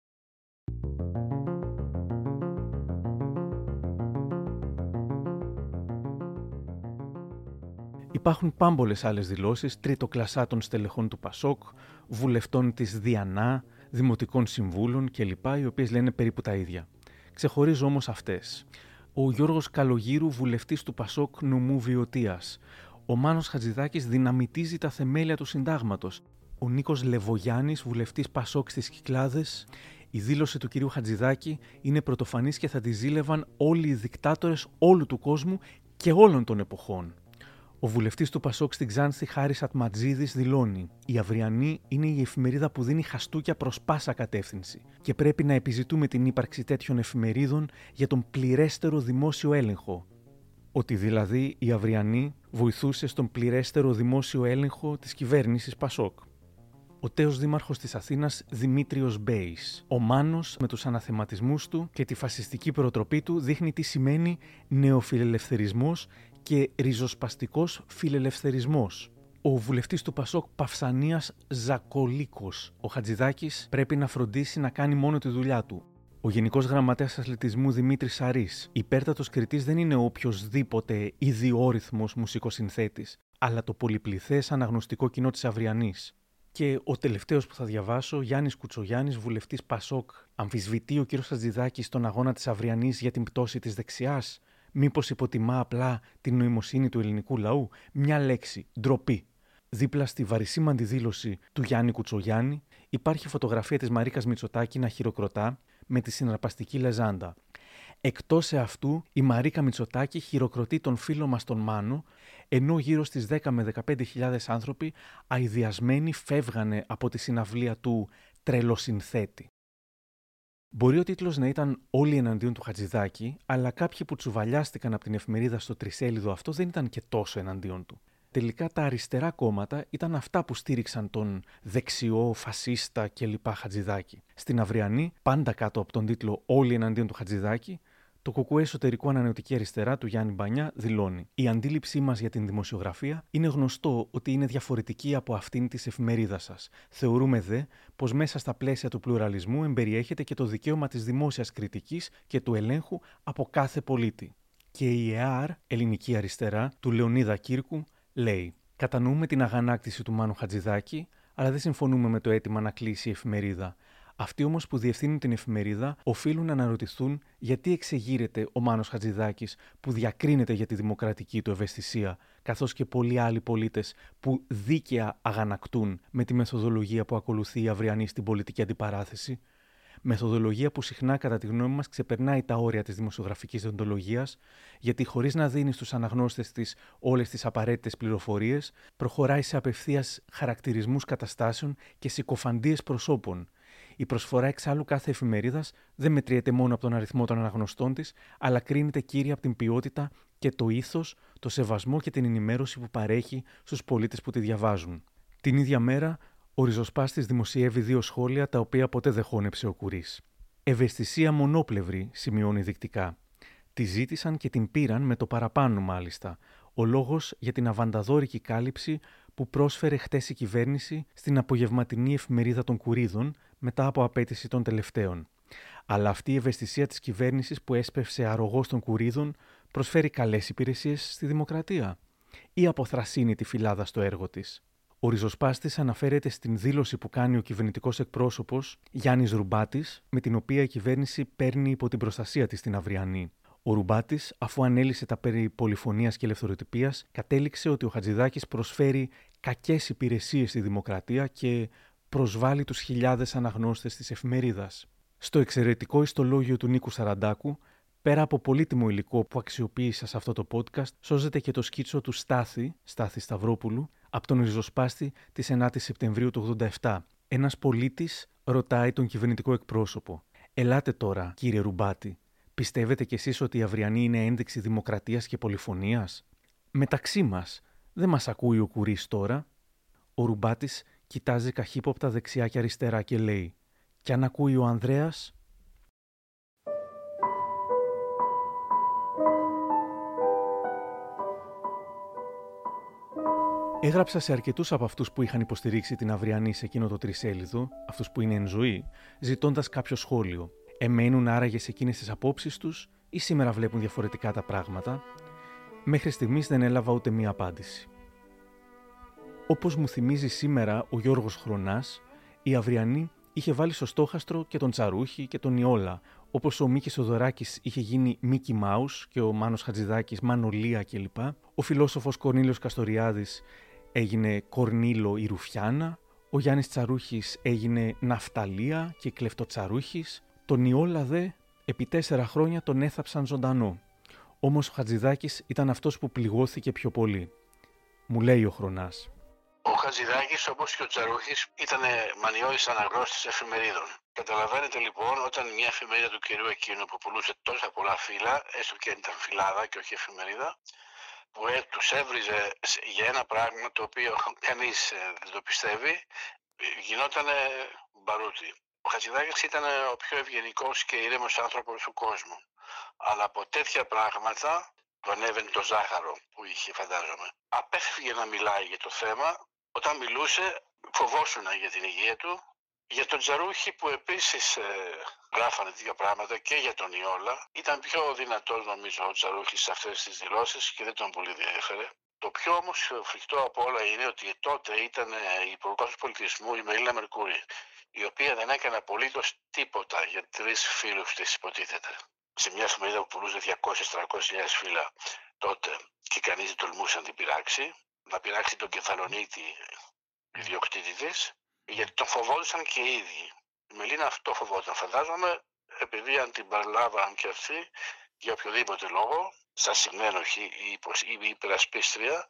Υπάρχουν πάμπολες άλλες δηλώσεις τρίτο κλασάτων στελεχών του Πασόκ, βουλευτών της Διανά, δημοτικών συμβούλων κλπ. οι οποίες λένε περίπου τα ίδια. Ξεχωρίζω όμως αυτές. Ο Γιώργος Καλογύρου, βουλευτής του Πασόκ νομού Βιωτίας. Ο Μάνος Χατζηδάκης δυναμητίζει τα θεμέλια του συντάγματος. Ο Νίκος Λεβογιάννης, βουλευτής Πασόκ στις Κυκλάδες. Η δήλωση του κυρίου Χατζηδάκη είναι πρωτοφανής και θα τη ζήλευαν όλοι οι δικτάτορες όλου του κόσμου και όλων των εποχών. Ο βουλευτής του Πασόκ στην Ξάνθη, Χάρης Ατματζίδης, δηλώνει: Η Αυριανή είναι η εφημερίδα που δίνει χαστούκια προς πάσα κατεύθυνση και πρέπει να επιζητούμε την ύπαρξη τέτοιων εφημερίδων για τον πληρέστερο δημόσιο έλεγχο. Ότι δηλαδή η Αυριανή βοηθούσε στον πληρέστερο δημόσιο έλεγχο της κυβέρνησης Πασόκ. Ο τέος δήμαρχος της Αθήνας Δημήτριος Μπέης. Ο Μάνος με τους αναθεματισμούς του και τη φασιστική προτροπή του δείχνει τι σημαίνει νεοφιλελευθερισμός και ριζοσπαστικός φιλελευθερισμός. Ο βουλευτής του Πασόκ Παυσανίας Ζακολίκος, ο Χατζηδάκης, πρέπει να φροντίσει να κάνει μόνο τη δουλειά του. Ο Γενικός Γραμματέας Αθλητισμού Δημήτρης Σαρή, υπέρτατος κριτής δεν είναι οποιοδήποτε ιδιόρυθμος μουσικοσυνθέτης, αλλά το πολυπληθές αναγνωστικό κοινό της Αυριανής. Και ο τελευταίος που θα διαβάσω, Γιάννης Κουτσογιάννης, βουλευτής Πασόκ, αμφισβητεί ο κ. Χατζηδάκης στον αγώνα της Αυριανής για την πτώση της δεξιάς. Μήπως υποτιμά απλά την νοημοσύνη του ελληνικού λαού, μια λέξη, ντροπή. Δίπλα στη βαρισίμαντη δήλωση του Γιάννη Κουτσογιάννη υπάρχει φωτογραφία της Μαρίκας Μητσοτάκη να χειροκροτά με τη συναρπαστική λεζάντα. Εκτός σε αυτού, η Μαρίκα Μητσοτάκη χειροκροτεί τον φίλο μας τον Μάνο, ενώ γύρω στις 10 με 15.000 άνθρωποι αειδιασμένοι φεύγανε από τη συναυλία του «Τρελοσυνθέτη». Μπορεί ο τίτλος να ήταν Όλοι εναντίον του Χατζηδάκη, αλλά κάποιοι που τσουβαλιάστηκαν από την εφημερίδα στο τρισέλιδο αυτό δεν ήταν και τόσο εναντίον του. Τελικά τα αριστερά κόμματα ήταν αυτά που στήριξαν τον δεξιό, φασίστα κλπ. Χατζηδάκη. Στην Αυριανή, πάντα κάτω από τον τίτλο Όλοι εναντίον του Χατζηδάκη, το Κουκουέ Εσωτερικό Ανανεωτική Αριστερά του Γιάννη Μπανιά δηλώνει: Η αντίληψή μας για την δημοσιογραφία είναι γνωστό ότι είναι διαφορετική από αυτήν της εφημερίδας σας. Θεωρούμε δε πως μέσα στα πλαίσια του πλουραλισμού εμπεριέχεται και το δικαίωμα της δημόσιας κριτικής και του ελέγχου από κάθε πολίτη. Και η ΕΑΡ, Ελληνική Αριστερά, του Λεωνίδα Κύρκου, λέει: Κατανοούμε την αγανάκτηση του Μάνου Χατζηδάκη, αλλά δεν συμφωνούμε με το αίτημα να κλείσει η εφημερίδα. Αυτοί όμως που διευθύνουν την εφημερίδα οφείλουν να αναρωτηθούν γιατί εξεγείρεται ο Μάνος Χατζηδάκης που διακρίνεται για τη δημοκρατική του ευαισθησία, καθώς και πολλοί άλλοι πολίτες που δίκαια αγανακτούν με τη μεθοδολογία που ακολουθεί η αυριανή στην πολιτική αντιπαράθεση. Μεθοδολογία που συχνά, κατά τη γνώμη μας, ξεπερνάει τα όρια της δημοσιογραφικής διοντολογίας, γιατί χωρίς να δίνει στους αναγνώστες της όλες τις απαραίτητες πληροφορίες, προχωράει σε απευθείας χαρακτηρισμούς καταστάσεων και συκοφαντίες προσώπων, η προσφορά εξάλλου κάθε εφημερίδας δεν μετριέται μόνο από τον αριθμό των αναγνωστών της, αλλά κρίνεται κύρια από την ποιότητα και το ήθος, το σεβασμό και την ενημέρωση που παρέχει στους πολίτες που τη διαβάζουν. Την ίδια μέρα, ο ριζοσπάστης δημοσιεύει δύο σχόλια τα οποία ποτέ δεν χώνεψε ο Κουρί. Ευαισθησία μονόπλευρη, σημειώνει δεικτικά. Τη ζήτησαν και την πήραν με το παραπάνω μάλιστα. Ο λόγος για την αβανταδόρικη κάλυψη που πρόσφερε χτες η κυβέρνηση στην απογευματινή εφημερίδα των Κουρίδων μετά από απέτηση των τελευταίων. Αλλά αυτή η ευαισθησία της κυβέρνησης που έσπευσε αρρωγός των Κουρίδων προσφέρει καλές υπηρεσίες στη δημοκρατία ή αποθρασύνει τη φυλάδα στο έργο της. Ο ριζοσπάστης αναφέρεται στην δήλωση που κάνει ο κυβερνητικός εκπρόσωπος Γιάννης Ρουμπάτης, με την οποία η κυβέρνηση παίρνει υπό την προστασία της την αυριανή. Ο Ρουμπάτης, αφού ανέλησε τα περί πολυφωνίας και ελευθεροτυπίας, κατέληξε ότι ο Χατζηδάκης προσφέρει κακές υπηρεσίες στη δημοκρατία και προσβάλλει τους χιλιάδες αναγνώστες της εφημερίδας. Στο εξαιρετικό ιστολόγιο του Νίκου Σαραντάκου, πέρα από πολύτιμο υλικό που αξιοποίησα σε αυτό το podcast, σώζεται και το σκίτσο του Στάθη, Στάθη Σταυρόπουλου, από τον ριζοσπάστη της 9ης Σεπτεμβρίου του 87. Ένας πολίτης ρωτάει τον κυβερνητικό εκπρόσωπο. Ελάτε τώρα, κύριε Ρουμπάτη, πιστεύετε κι εσείς ότι η αυριανή είναι ένδειξη δημοκρατίας και πολυφωνίας; Μεταξύ μας, δεν μας ακούει ο κουρί τώρα. Ο Ρουμπάτης κοιτάζει καχύποπτα δεξιά και αριστερά και λέει «Κι αν ακούει ο Ανδρέας» Έγραψα σε αρκετούς από αυτούς που είχαν υποστηρίξει την αυριανή σε εκείνο το τρισέλιδο, αυτούς που είναι εν ζωή, ζητώντας κάποιο σχόλιο. Εμένουν άραγες σε εκείνες τις απόψεις τους ή σήμερα βλέπουν διαφορετικά τα πράγματα; Μέχρι στιγμής δεν έλαβα ούτε μία απάντηση. Όπως μου θυμίζει σήμερα ο Γιώργος Χρονάς, η Αυριανή είχε βάλει στο στόχαστρο και τον Τσαρούχη και τον Ιόλα, όπως ο Μίκης Οδωράκης είχε γίνει Μίκη Μάους και ο Μάνος Χατζηδάκης Μανολία κλπ. Ο φιλόσοφος Κορνίλιος Καστοριάδης έγινε Κορνίλο η Ρουφιάνα, ο Γιάννης Τσαρούχης έγινε Ναυταλία και Κλεφτοτσαρούχης, τον Ιόλα δε επί τέσσερα χρόνια τον έθαψαν ζωντανό. Όμως ο Χατζηδάκης ήταν αυτός που πληγώθηκε πιο πολύ. Μου λέει ο Χρονάς. Ο Χατζηδάκης, όπως και ο Τσαρούχη, ήταν μανιώδης αναγνώστης εφημερίδων. Καταλαβαίνετε λοιπόν, όταν μια εφημερίδα του κυρίου εκείνου που πουλούσε τόσα πολλά φύλλα, έστω και ήταν φυλάδα και όχι εφημερίδα, που ε, τους έβριζε για ένα πράγμα το οποίο (laughs) κανείς ε, δεν το πιστεύει, γινόταν μπαρούτι. Ο Χατζηδάκης ήταν ο πιο ευγενικός και ήρεμος άνθρωπος του κόσμου. Αλλά από τέτοια πράγματα του ανέβαινε το ζάχαρο που είχε φαντάζομαι. Απέφυγε να μιλάει για το θέμα όταν μιλούσε φοβόσουν για την υγεία του. Για τον Τζαρούχη που επίσης ε, γράφανε τέτοια πράγματα και για τον Ιόλα ήταν πιο δυνατός νομίζω ο Τζαρούχης σε αυτές τις δηλώσεις και δεν τον πολύ διέφερε. Το πιο όμως φρικτό από όλα είναι ότι τότε ήταν ε, η υπουργός πολιτισμού η Μελίνα Μερκούρη η οποία δεν έκανε απολύτως τίποτα για τρεις φίλους της υποτίθεται. Σε μια εφημερίδα που πουλούσε 200-300 χιλιάδες φύλλα τότε και κανείς δεν τολμούσε να την πειράξει να πειράξει τον κεφαλονίτη ιδιοκτήτη τη, γιατί τον φοβόντουσαν και οι ίδιοι. Η Μελίνα αυτό φοβόταν, φαντάζομαι, επειδή αν την παραλάβαν και αυτοί, για οποιοδήποτε λόγο, σαν συνένοχη ή υπερασπίστρια,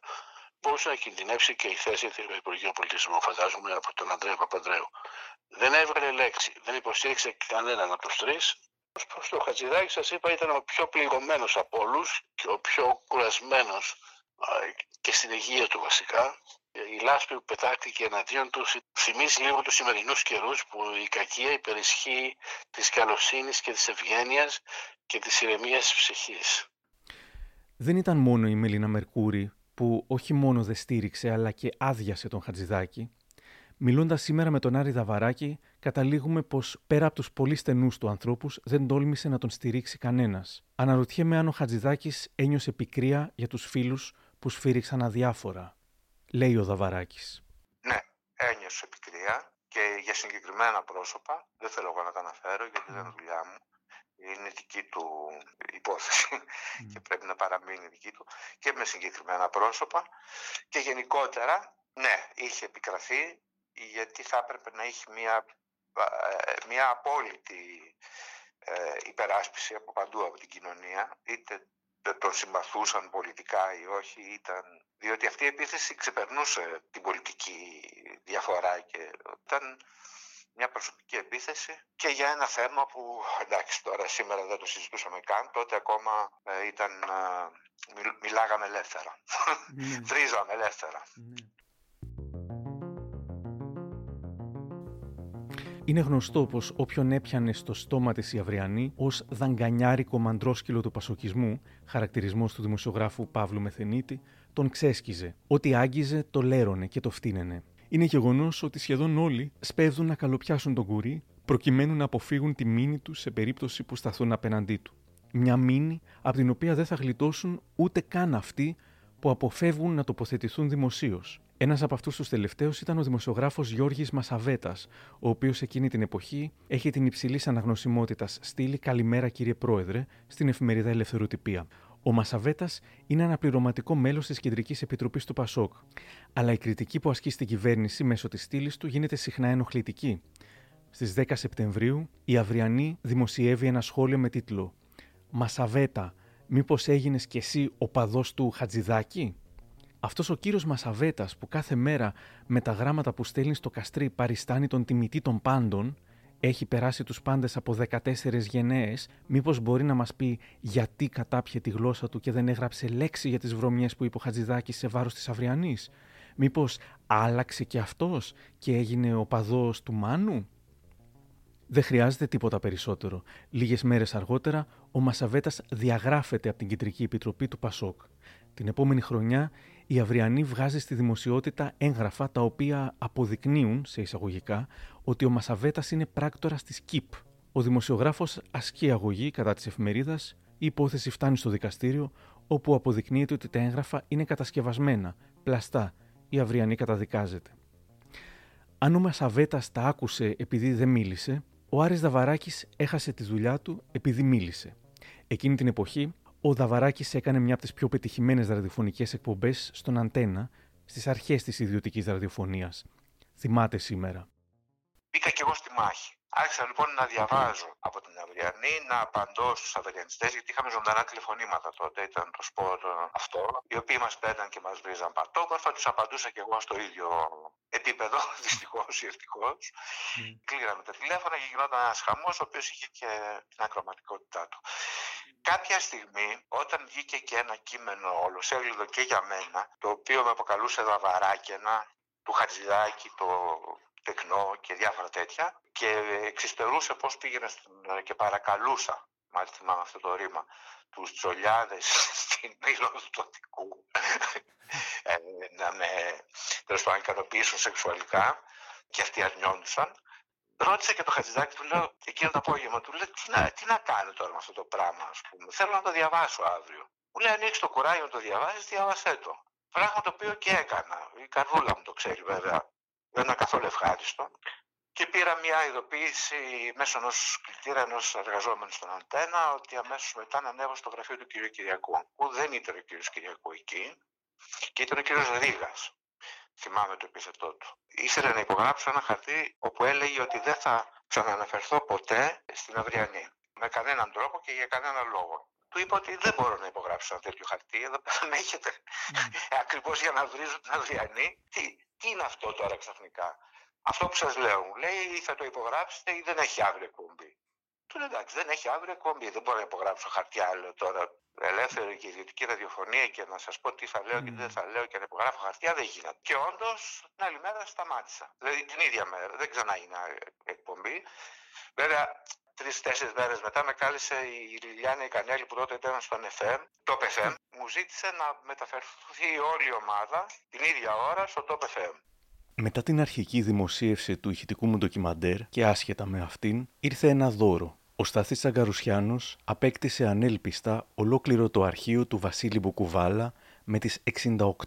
μπορούσε να κινδυνεύσει και η θέση του Υπουργείου Πολιτισμού, φαντάζομαι, από τον Ανδρέα Παπανδρέου. Δεν έβγαλε λέξη, δεν υποστήριξε κανέναν από τους τρεις. Προς το Χατζηδάκη, σας είπα, ήταν ο πιο πληγωμένος από όλους και ο πιο κουρασμένος και στην υγεία του βασικά. Η λάσπη που πετάχτηκε εναντίον τους θυμίζει λίγο τους σημερινούς καιρούς που η κακία υπερισχύει της καλοσύνης και της ευγένειας και της ηρεμίας της ψυχής. Δεν ήταν μόνο η Μελίνα Μερκούρη που όχι μόνο δεν στήριξε αλλά και άδειασε τον Χατζηδάκη. Μιλώντας σήμερα με τον Άρη Δαβαράκη, καταλήγουμε πως πέρα από τους πολύ στενούς του ανθρώπους δεν τόλμησε να τον στηρίξει κανένας. Αναρωτιέμαι αν ο Χατζηδάκης ένιωσε πικρία για τους φίλους που σφύριξαν αδιάφορα, λέει ο Δαβαράκης. Ναι, ένιωσε πικρία και για συγκεκριμένα πρόσωπα. Δεν θέλω εγώ να τα αναφέρω γιατί δεν είναι δουλειά μου. Είναι δική του υπόθεση και πρέπει να παραμείνει δική του και με συγκεκριμένα πρόσωπα και γενικότερα ναι, είχε επικραθεί γιατί θα έπρεπε να έχει μια, ε, μια απόλυτη ε, υπεράσπιση από παντού από την κοινωνία είτε τον συμπαθούσαν πολιτικά ή όχι, ήταν... διότι αυτή η επίθεση ξεπερνούσε την πολιτική διαφορά και ήταν μια προσωπική επίθεση και για ένα θέμα που εντάξει τώρα σήμερα δεν το συζητούσαμε καν, τότε ακόμα ε, ήταν, ε, μιλάγαμε ελεύθερα, ναι. (laughs) βρίζαμε ελεύθερα. Είναι γνωστό πως όποιον έπιανε στο στόμα της η Αυριανή ως δαγκανιάρικο μαντρόσκυλο του πασοκισμού, χαρακτηρισμός του δημοσιογράφου Παύλου Μεθενίτη, τον ξέσκιζε. Ό,τι άγγιζε το λέρωνε και το φτύνενε. Είναι γεγονός ότι σχεδόν όλοι σπέβδουν να καλοπιάσουν τον κουρί προκειμένου να αποφύγουν τη μήνυ του σε περίπτωση που σταθούν απέναντί του. Μια μήνυ από την οποία δεν θα γλιτώσουν ούτε καν αυτοί που αποφεύγουν να τοποθετηθούν δημοσίως. Ένας από αυτούς τους τελευταίους ήταν ο δημοσιογράφος Γιώργης Μασαβέτας, ο οποίος εκείνη την εποχή έχει την υψηλή αναγνωσιμότητας στήλη Καλημέρα κύριε Πρόεδρε στην εφημερίδα Ελευθεροτυπία. Ο Μασαβέτας είναι αναπληρωματικό μέλος της Κεντρικής Επιτροπής του Πασόκ. Αλλά η κριτική που ασκεί στην κυβέρνηση μέσω της στήλης του γίνεται συχνά ενοχλητική. Στις 10 Σεπτεμβρίου, η Αυριανή δημοσιεύει ένα σχόλιο με τίτλο Μασαβέτα, μήπως έγινες κι εσύ ο παδός του Χατζηδάκη; Αυτός ο κύριος Μασαβέτας που κάθε μέρα με τα γράμματα που στέλνει στο καστρί παριστάνει τον τιμητή των πάντων, έχει περάσει τους πάντες από 14 γενναίες, μήπως μπορεί να μας πει γιατί κατάπιε τη γλώσσα του και δεν έγραψε λέξη για τις βρωμιές που είπε ο Χατζηδάκης σε βάρος της Αυριανής; Μήπως άλλαξε και αυτός και έγινε ο παδός του Μάνου; Δεν χρειάζεται τίποτα περισσότερο. Λίγες μέρες αργότερα, ο Μασαβέτας διαγράφεται από την Κεντρική Επιτροπή του Πασόκ. Την επόμενη χρονιά η Αυριανή βγάζει στη δημοσιότητα έγγραφα τα οποία αποδεικνύουν, σε εισαγωγικά, ότι ο Μασαβέτας είναι πράκτορα της ΚΙΠ. Ο δημοσιογράφος ασκεί αγωγή κατά της εφημερίδας, η υπόθεση φτάνει στο δικαστήριο, όπου αποδεικνύεται ότι τα έγγραφα είναι κατασκευασμένα, πλαστά. Η Αυριανή καταδικάζεται. Αν ο Μασαβέτας τα άκουσε επειδή δεν μίλησε, ο Άρης Δαβαράκης έχασε τη δουλειά του επειδή μίλησε. Εκείνη την εποχή, ο Δαβαράκης έκανε μια από τις πιο πετυχημένες ραδιοφωνικές εκπομπές στον Αντένα στις αρχές της ιδιωτικής ραδιοφωνίας. Θυμάται σήμερα. Μπήκα κι εγώ στη μάχη. Άρχισα λοιπόν να διαβάζω από την Αυριανή, να απαντώ στους Αυριανιστές, γιατί είχαμε ζωντανά τηλεφωνήματα τότε, ήταν το σπορ αυτό, οι οποίοι μας παίρναν και μας βρίζαν παρτόγραφα, τους απαντούσα κι εγώ στο ίδιο επίπεδο, (laughs) δυστυχώς ή ευτυχώς. Mm. Κλείναμε τα τηλέφωνα και γινόταν ένας χαμός, ο οποίος είχε και την ακροματικότητά του. Κάποια στιγμή, όταν βγήκε και ένα κείμενο ολοσέλιδο και για μένα, το οποίο με αποκαλούσε δαβαράκαινα, του Χατζηδάκη, το τεκνό και διάφορα τέτοια και εξιστερούσε πώς πήγαινε και παρακαλούσα μάλιστα θυμάμαι αυτό το ρήμα τους τσολιάδες (laughs) στην ήλο του τοτικού ε, να με τέλος πάντων ικανοποιήσουν σεξουαλικά και αυτοί αρνιόντουσαν Ρώτησα και το Χατζηδάκη, του λέω εκείνο το απόγευμα, του λέω τι να, τι να κάνω τώρα με αυτό το πράγμα, ας πούμε. Θέλω να το διαβάσω αύριο. Μου λέει ανοίξει το κουράγιο να το διαβάζει, διάβασέ το. Πράγμα το οποίο και έκανα. Η καρδούλα μου το ξέρει βέβαια δεν ήταν καθόλου ευχάριστο. Και πήρα μια ειδοποίηση μέσω ενό κλητήρα ενός εργαζόμενου στον Αντένα ότι αμέσως μετά να ανέβω στο γραφείο του κ. Κυριακού. Που δεν ήταν ο κ. Κυριακού εκεί και ήταν ο κ. Ρίγα. Θυμάμαι το επίθετό του. Ήθελε να υπογράψω ένα χαρτί όπου έλεγε ότι δεν θα ξαναναφερθώ ποτέ στην Αυριανή. Με κανέναν τρόπο και για κανέναν λόγο. Του είπα ότι δεν μπορώ να υπογράψω ένα τέτοιο χαρτί. Εδώ πέρα έχετε. Mm. (laughs) Ακριβώς για να βρίζω την Αυριανή. Τι, τι είναι αυτό τώρα ξαφνικά; Αυτό που σας λέω μου λέει ή θα το υπογράψετε ή δεν έχει αύριο εκπομπή; Του λέω εντάξει δεν έχει αύριο εκπομπή. Δεν μπορώ να υπογράψω χαρτιά άλλο τώρα ελεύθερη και ιδιωτική ραδιοφωνία και να σας πω τι θα λέω και τι δεν θα λέω και να υπογράφω χαρτιά δεν γίνεται. Και όντως την άλλη μέρα σταμάτησα. Δηλαδή την ίδια μέρα. Δεν ξανά έγινε εκπομπή. Βέβαια τρει-τέσσερι μέρες μετά με κάλεσε η Λιλιάνη Κανέλη που τότε ήταν στον FM, το FM. Μου ζήτησε να μεταφερθεί όλη η ομάδα την ίδια ώρα στο Top FM. Μετά την αρχική δημοσίευση του ηχητικού μου ντοκιμαντέρ και άσχετα με αυτήν, ήρθε ένα δώρο. Ο Στάθης Τσαγκαρουσιάνος απέκτησε ανέλπιστα ολόκληρο το αρχείο του Βασίλη Μπουκουβάλα με τις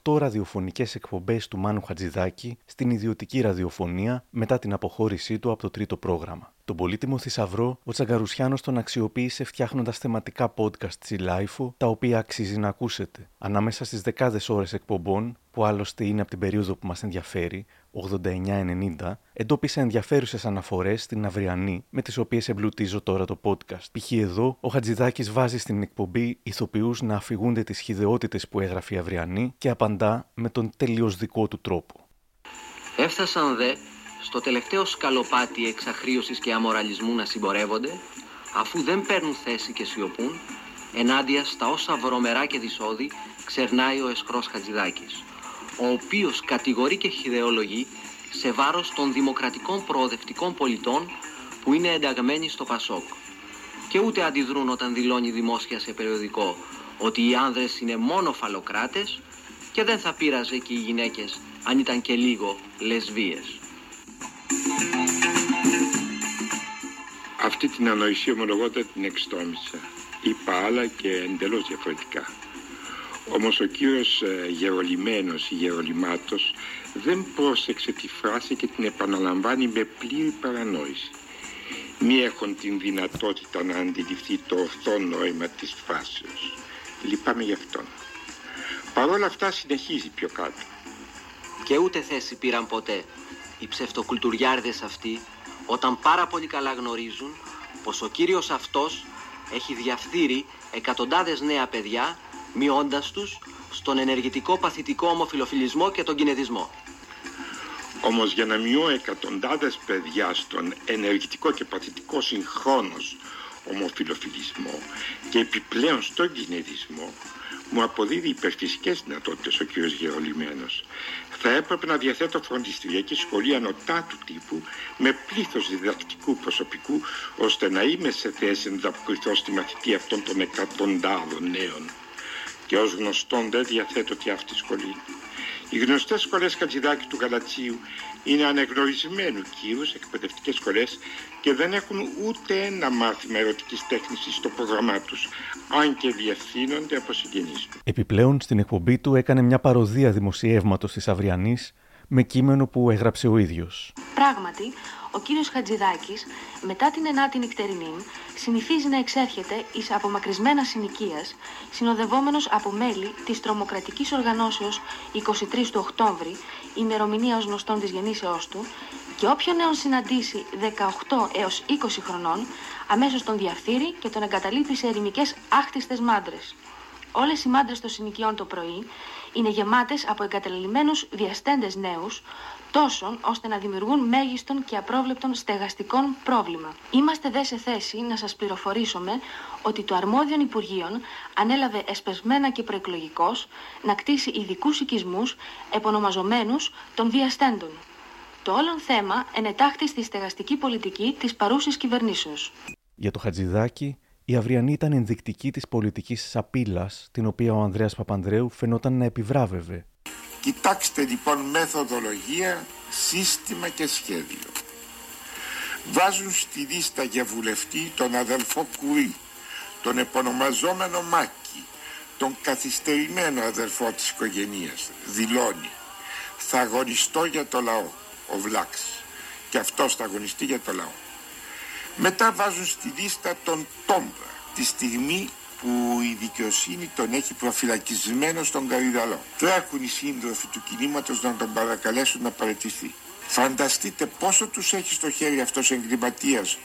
68 ραδιοφωνικές εκπομπές του Μάνου Χατζηδάκη στην ιδιωτική ραδιοφωνία μετά την αποχώρησή του από το τρίτο πρόγραμμα. Τον πολύτιμο θησαυρό, ο Τσαγκαρουσιάνος τον αξιοποίησε φτιάχνοντας θεματικά podcast στη LiFO, τα οποία αξίζει να ακούσετε. Ανάμεσα στις δεκάδες ώρες εκπομπών, που άλλωστε είναι από την περίοδο που μας ενδιαφέρει, 89-90, εντόπισε ενδιαφέρουσες αναφορές στην αυριανή, με τις οποίες εμπλουτίζω τώρα το podcast. Π.χ. εδώ, ο Χατζηδάκης βάζει στην εκπομπή ηθοποιούς να αφηγούνται τις χιδεότητε που έγραφε η αυριανή και απαντά με τον τελείως δικό του τρόπο. Έφτασαν δε στο τελευταίο σκαλοπάτι εξαχρίωσης και αμοραλισμού να συμπορεύονται, αφού δεν παίρνουν θέση και σιωπούν, ενάντια στα όσα βρωμερά και δυσόδη ξερνάει ο εσχρός Χατζηδάκης, ο οποίος κατηγορεί και χιδεολογεί σε βάρος των δημοκρατικών προοδευτικών πολιτών που είναι ενταγμένοι στο Πασόκ. Και ούτε αντιδρούν όταν δηλώνει δημόσια σε περιοδικό ότι οι άνδρες είναι μόνο φαλοκράτες και δεν θα πείραζε και οι γυναίκες αν ήταν και λίγο λεσβίες. Αυτή την ανοησία ομολογώντα την εξτόμησα. Είπα άλλα και εντελώς διαφορετικά. Όμως ο κύριος ε, Γερολιμένος ή Γερολιμάτος δεν πρόσεξε τη φράση και την επαναλαμβάνει με πλήρη παρανόηση. Μη έχουν την δυνατότητα να αντιληφθεί το ορθό νόημα της φράσεως. Λυπάμαι γι' αυτόν. Παρ' όλα αυτά συνεχίζει πιο κάτω. Και ούτε θέση πήραν ποτέ οι ψευτοκουλτουριάρδες αυτοί όταν πάρα πολύ καλά γνωρίζουν πως ο κύριος αυτός έχει διαφθείρει εκατοντάδες νέα παιδιά μειώντας τους στον ενεργητικό παθητικό ομοφιλοφιλισμό και τον κινεδισμό. Όμως για να μειώ εκατοντάδες παιδιά στον ενεργητικό και παθητικό συγχρόνως ομοφιλοφιλισμό και επιπλέον στον κινεδισμό μου αποδίδει υπερφυσικές δυνατότητες ο κύριος Γερολιμένος θα έπρεπε να διαθέτω φροντιστηριακή σχολή ανωτάτου τύπου με πλήθος διδακτικού προσωπικού ώστε να είμαι σε θέση να ανταποκριθώ στη μαθητή αυτών των εκατοντάδων νέων. Και ως γνωστόν δεν διαθέτω και αυτή σχολή. Οι γνωστές σχολές Χατζηδάκη του Γαλατσίου είναι ανεγνωρισμένου κύρους εκπαιδευτικές σχολές και δεν έχουν ούτε ένα μάθημα ερωτικής τέχνης στο πρόγραμμά τους, αν και διευθύνονται από συγγενείς τους. Επιπλέον, στην εκπομπή του έκανε μια παροδία δημοσιεύματος της Αυριανής με κείμενο που έγραψε ο ίδιος. Πράγματι, ο κύριος Χατζηδάκης, μετά την ενάτη νυχτερινή, συνηθίζει να εξέρχεται εις απομακρυσμένα συνοικίας, συνοδευόμενος από μέλη της τρομοκρατικής οργανώσεως 23 του Οκτώβρη, ημερομηνία ως γνωστόν της γεννήσεώς του, και όποιον νέον συναντήσει 18 έως 20 χρονών, αμέσως τον διαφθείρει και τον εγκαταλείπει σε ερημικές άχτιστες μάντρες. Όλες οι μάντρες των συνοικιών το πρωί είναι γεμάτες από εγκαταλελειμμένους διαστέντες νέους, τόσο ώστε να δημιουργούν μέγιστον και απρόβλεπτον στεγαστικών πρόβλημα. Είμαστε δε σε θέση να σας πληροφορήσουμε ότι το αρμόδιον Υπουργείων ανέλαβε εσπεσμένα και προεκλογικός να κτίσει ειδικούς οικισμούς επωνομαζομένους των διαστέντων. Το όλον θέμα ενετάχθη στη στεγαστική πολιτική της παρούσης κυβερνήσεως. Για το Χατζηδάκι, η αυριανή ήταν ενδεικτική της πολιτικής σαπίλας, την οποία ο Ανδρέας Παπανδρέου φαινόταν να επιβράβευε. Κοιτάξτε λοιπόν μεθοδολογία, σύστημα και σχέδιο. Βάζουν στη λίστα για βουλευτή τον αδελφό Κουρί, τον επωνομαζόμενο Μάκη, τον καθυστερημένο αδελφό της οικογένειας, δηλώνει «Θα αγωνιστώ για το λαό» ο Βλάξ και αυτός θα αγωνιστεί για το λαό. Μετά βάζουν στη λίστα τον Τόμπρα τη στιγμή που η δικαιοσύνη τον έχει προφυλακισμένο στον Καριδαλό. Τρέχουν οι σύντροφοι του κινήματος να τον παρακαλέσουν να παραιτηθεί. Φανταστείτε πόσο τους έχει στο χέρι αυτός εγκληματίας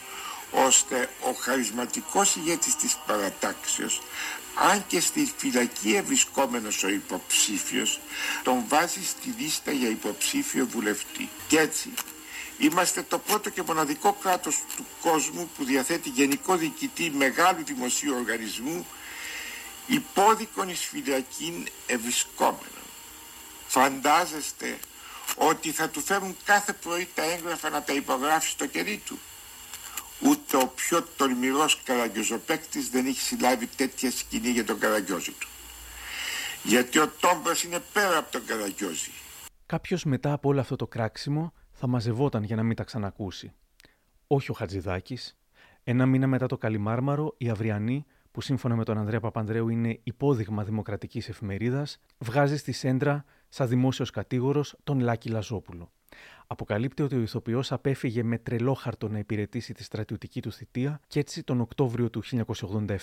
ώστε ο χαρισματικός ηγέτης της παρατάξεως αν και στη φυλακή ευρισκόμενος ο υποψήφιος τον βάζει στη λίστα για υποψήφιο βουλευτή. Και έτσι είμαστε το πρώτο και μοναδικό κράτος του κόσμου που διαθέτει γενικό διοικητή μεγάλου δημοσίου οργανισμού υπόδικον εις φυλακήν ευρισκόμενο. Φαντάζεστε ότι θα του φέρουν κάθε πρωί τα έγγραφα να τα υπογράψει στο κερί του. Ούτε ο πιο τολμηρός καραγκιόζοπαίκτης δεν έχει συλλάβει τέτοια σκηνή για τον καραγκιόζη του. Γιατί ο Τόμπρας είναι πέρα από τον καραγκιόζη. Κάποιος μετά από όλο αυτό το κράξιμο θα μαζευόταν για να μην τα ξανακούσει. Όχι ο Χατζηδάκης. Ένα μήνα μετά το Καλιμάρμαρο, η Αυριανή που σύμφωνα με τον Ανδρέα Παπανδρέου είναι υπόδειγμα δημοκρατικής εφημερίδας, βγάζει στη σέντρα σαν δημόσιος κατήγορος τον Λάκη Λαζόπουλο. Αποκαλύπτει ότι ο ηθοποιός απέφυγε με τρελόχαρτο να υπηρετήσει τη στρατιωτική του θητεία και έτσι τον Οκτώβριο του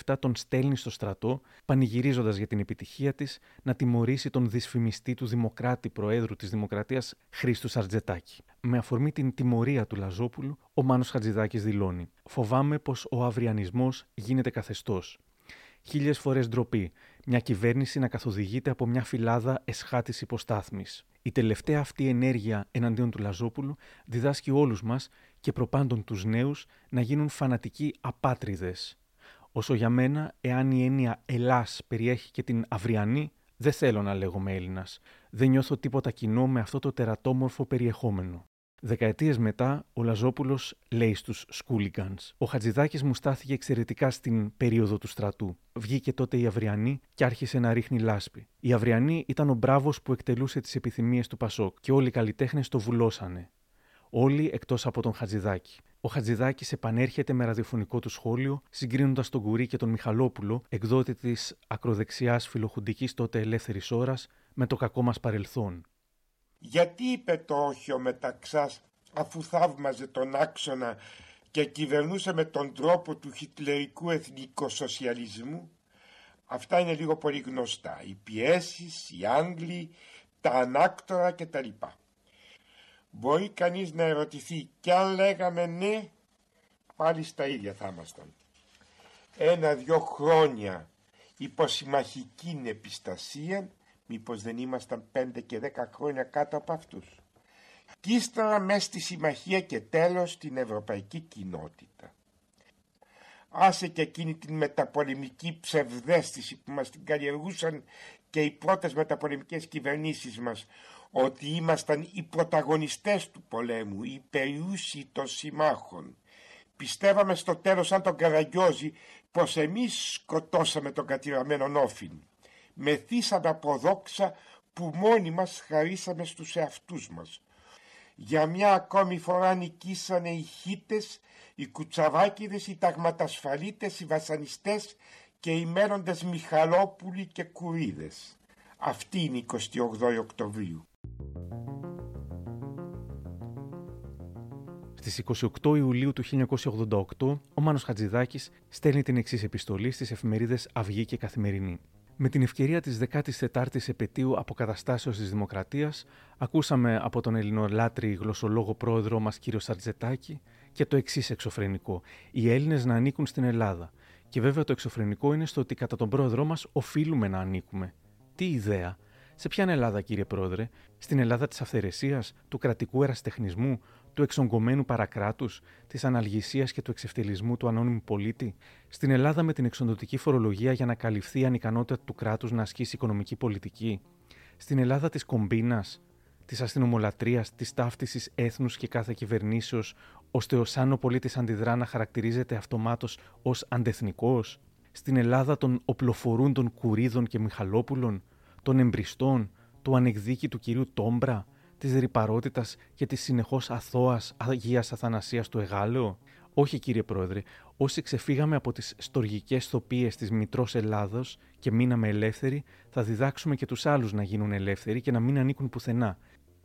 1987 τον στέλνει στο στρατό, πανηγυρίζοντας για την επιτυχία της να τιμωρήσει τον δυσφημιστή του Δημοκράτη Προέδρου της Δημοκρατίας Χρήστου Σαρτζετάκη. Με αφορμή την τιμωρία του Λαζόπουλου, ο Μάνος Χατζηδάκη δηλώνει: Φοβάμαι πως ο αυριανισμός γίνεται καθεστώς. Χίλιες φορές ντροπή. Μια κυβέρνηση να καθοδηγείται από μια φυλάδα εσχάτης υποστάθμης. Η τελευταία αυτή ενέργεια εναντίον του Λαζόπουλου διδάσκει όλους μας και προπάντων τους νέους να γίνουν φανατικοί απάτριδες. Όσο για μένα, εάν η έννοια Ελλάς περιέχει και την αυριανή, δεν θέλω να λέγομαι Έλληνας. Δεν νιώθω τίποτα κοινό με αυτό το τερατόμορφο περιεχόμενο. Δεκαετίες μετά, ο Λαζόπουλος λέει στους Σκούλιγκανς. Ο Χατζηδάκης μου στάθηκε εξαιρετικά στην περίοδο του στρατού. Βγήκε τότε η Αυριανή και άρχισε να ρίχνει λάσπη. Η Αυριανή ήταν ο μπράβος που εκτελούσε τις επιθυμίες του Πασόκ και όλοι οι καλλιτέχνες το βουλώσανε. Όλοι εκτός από τον Χατζηδάκη. Ο Χατζηδάκης επανέρχεται με ραδιοφωνικό του σχόλιο, συγκρίνοντας τον Κουρί και τον Μιχαλόπουλο, εκδότη της ακροδεξιάς φιλοχουντικής τότε ελεύθερης ώρας, με το κακό μας παρελθόν. Γιατί είπε το όχι ο Μεταξάς αφού θαύμαζε τον άξονα και κυβερνούσε με τον τρόπο του χιτλερικού εθνικοσοσιαλισμού; Αυτά είναι λίγο πολύ γνωστά. Οι πιέσεις, οι Άγγλοι, τα ανάκτορα κτλ. Μπορεί κανείς να ερωτηθεί κι αν λέγαμε ναι, πάλι στα ίδια θα ήμασταν. Ένα-δυο χρόνια υποσυμμαχική επιστασία Μήπως δεν ήμασταν πέντε και δέκα χρόνια κάτω από αυτούς. Κι ύστερα μέσα στη συμμαχία και τέλος στην ευρωπαϊκή κοινότητα. Άσε και εκείνη την μεταπολεμική ψευδέστηση που μας την καλλιεργούσαν και οι πρώτες μεταπολεμικές κυβερνήσεις μας ότι ήμασταν οι πρωταγωνιστές του πολέμου, οι περιούσιοι των συμμάχων. Πιστεύαμε στο τέλος σαν τον Καραγκιόζη πως εμείς σκοτώσαμε τον κατηραμένο Νόφιν μεθύσαμε από δόξα που μόνοι μας χαρίσαμε στους εαυτούς μας. Για μια ακόμη φορά νικήσανε οι χίτες, οι κουτσαβάκιδες, οι ταγματασφαλίτες, οι βασανιστές και οι μένοντες Μιχαλόπουλοι και Κουρίδες. Αυτή είναι η 28 Οκτωβρίου. Στις 28 Ιουλίου του 1988, ο Μάνος Χατζηδάκης στέλνει την εξής επιστολή στις εφημερίδες Αυγή και Καθημερινή. Με την ευκαιρία της 14ης επαιτίου αποκαταστάσεως της Δημοκρατίας, ακούσαμε από τον ελληνολάτρη γλωσσολόγο πρόεδρό μας κύριο Σαρτζετάκη και το εξής εξωφρενικό. Οι Έλληνες να ανήκουν στην Ελλάδα. Και βέβαια το εξωφρενικό είναι στο ότι κατά τον πρόεδρό μας οφείλουμε να ανήκουμε. Τι ιδέα. Σε ποια Ελλάδα, κύριε Πρόεδρε, στην Ελλάδα της αυθαιρεσίας, του κρατικού εραστεχνισμού, του εξογκωμένου παρακράτους, της αναλγησίας και του εξευτελισμού του ανώνυμου πολίτη, στην Ελλάδα με την εξοντοτική φορολογία για να καλυφθεί η ανικανότητα του κράτους να ασκήσει οικονομική πολιτική, στην Ελλάδα της κομπίνας, της αστυνομολατρείας, της ταύτισης έθνους και κάθε κυβερνήσεως, ώστε ο Σάνο πολίτης αντιδρά να χαρακτηρίζεται αυτομάτως ως αντεθνικός, στην Ελλάδα των οπλοφορούντων Κουρίδων και Μιχαλόπουλων, των εμπριστών, του ανεκδίκητου κυρίου Τόμπρα, Της ρηπαρότητας και της συνεχώς αθώας Αγίας Αθανασίας του Εγάλεο. Όχι κύριε Πρόεδρε, όσοι ξεφύγαμε από τις στοργικές θοπίες της Μητρός Ελλάδος και μείναμε ελεύθεροι, θα διδάξουμε και τους άλλους να γίνουν ελεύθεροι και να μην ανήκουν πουθενά.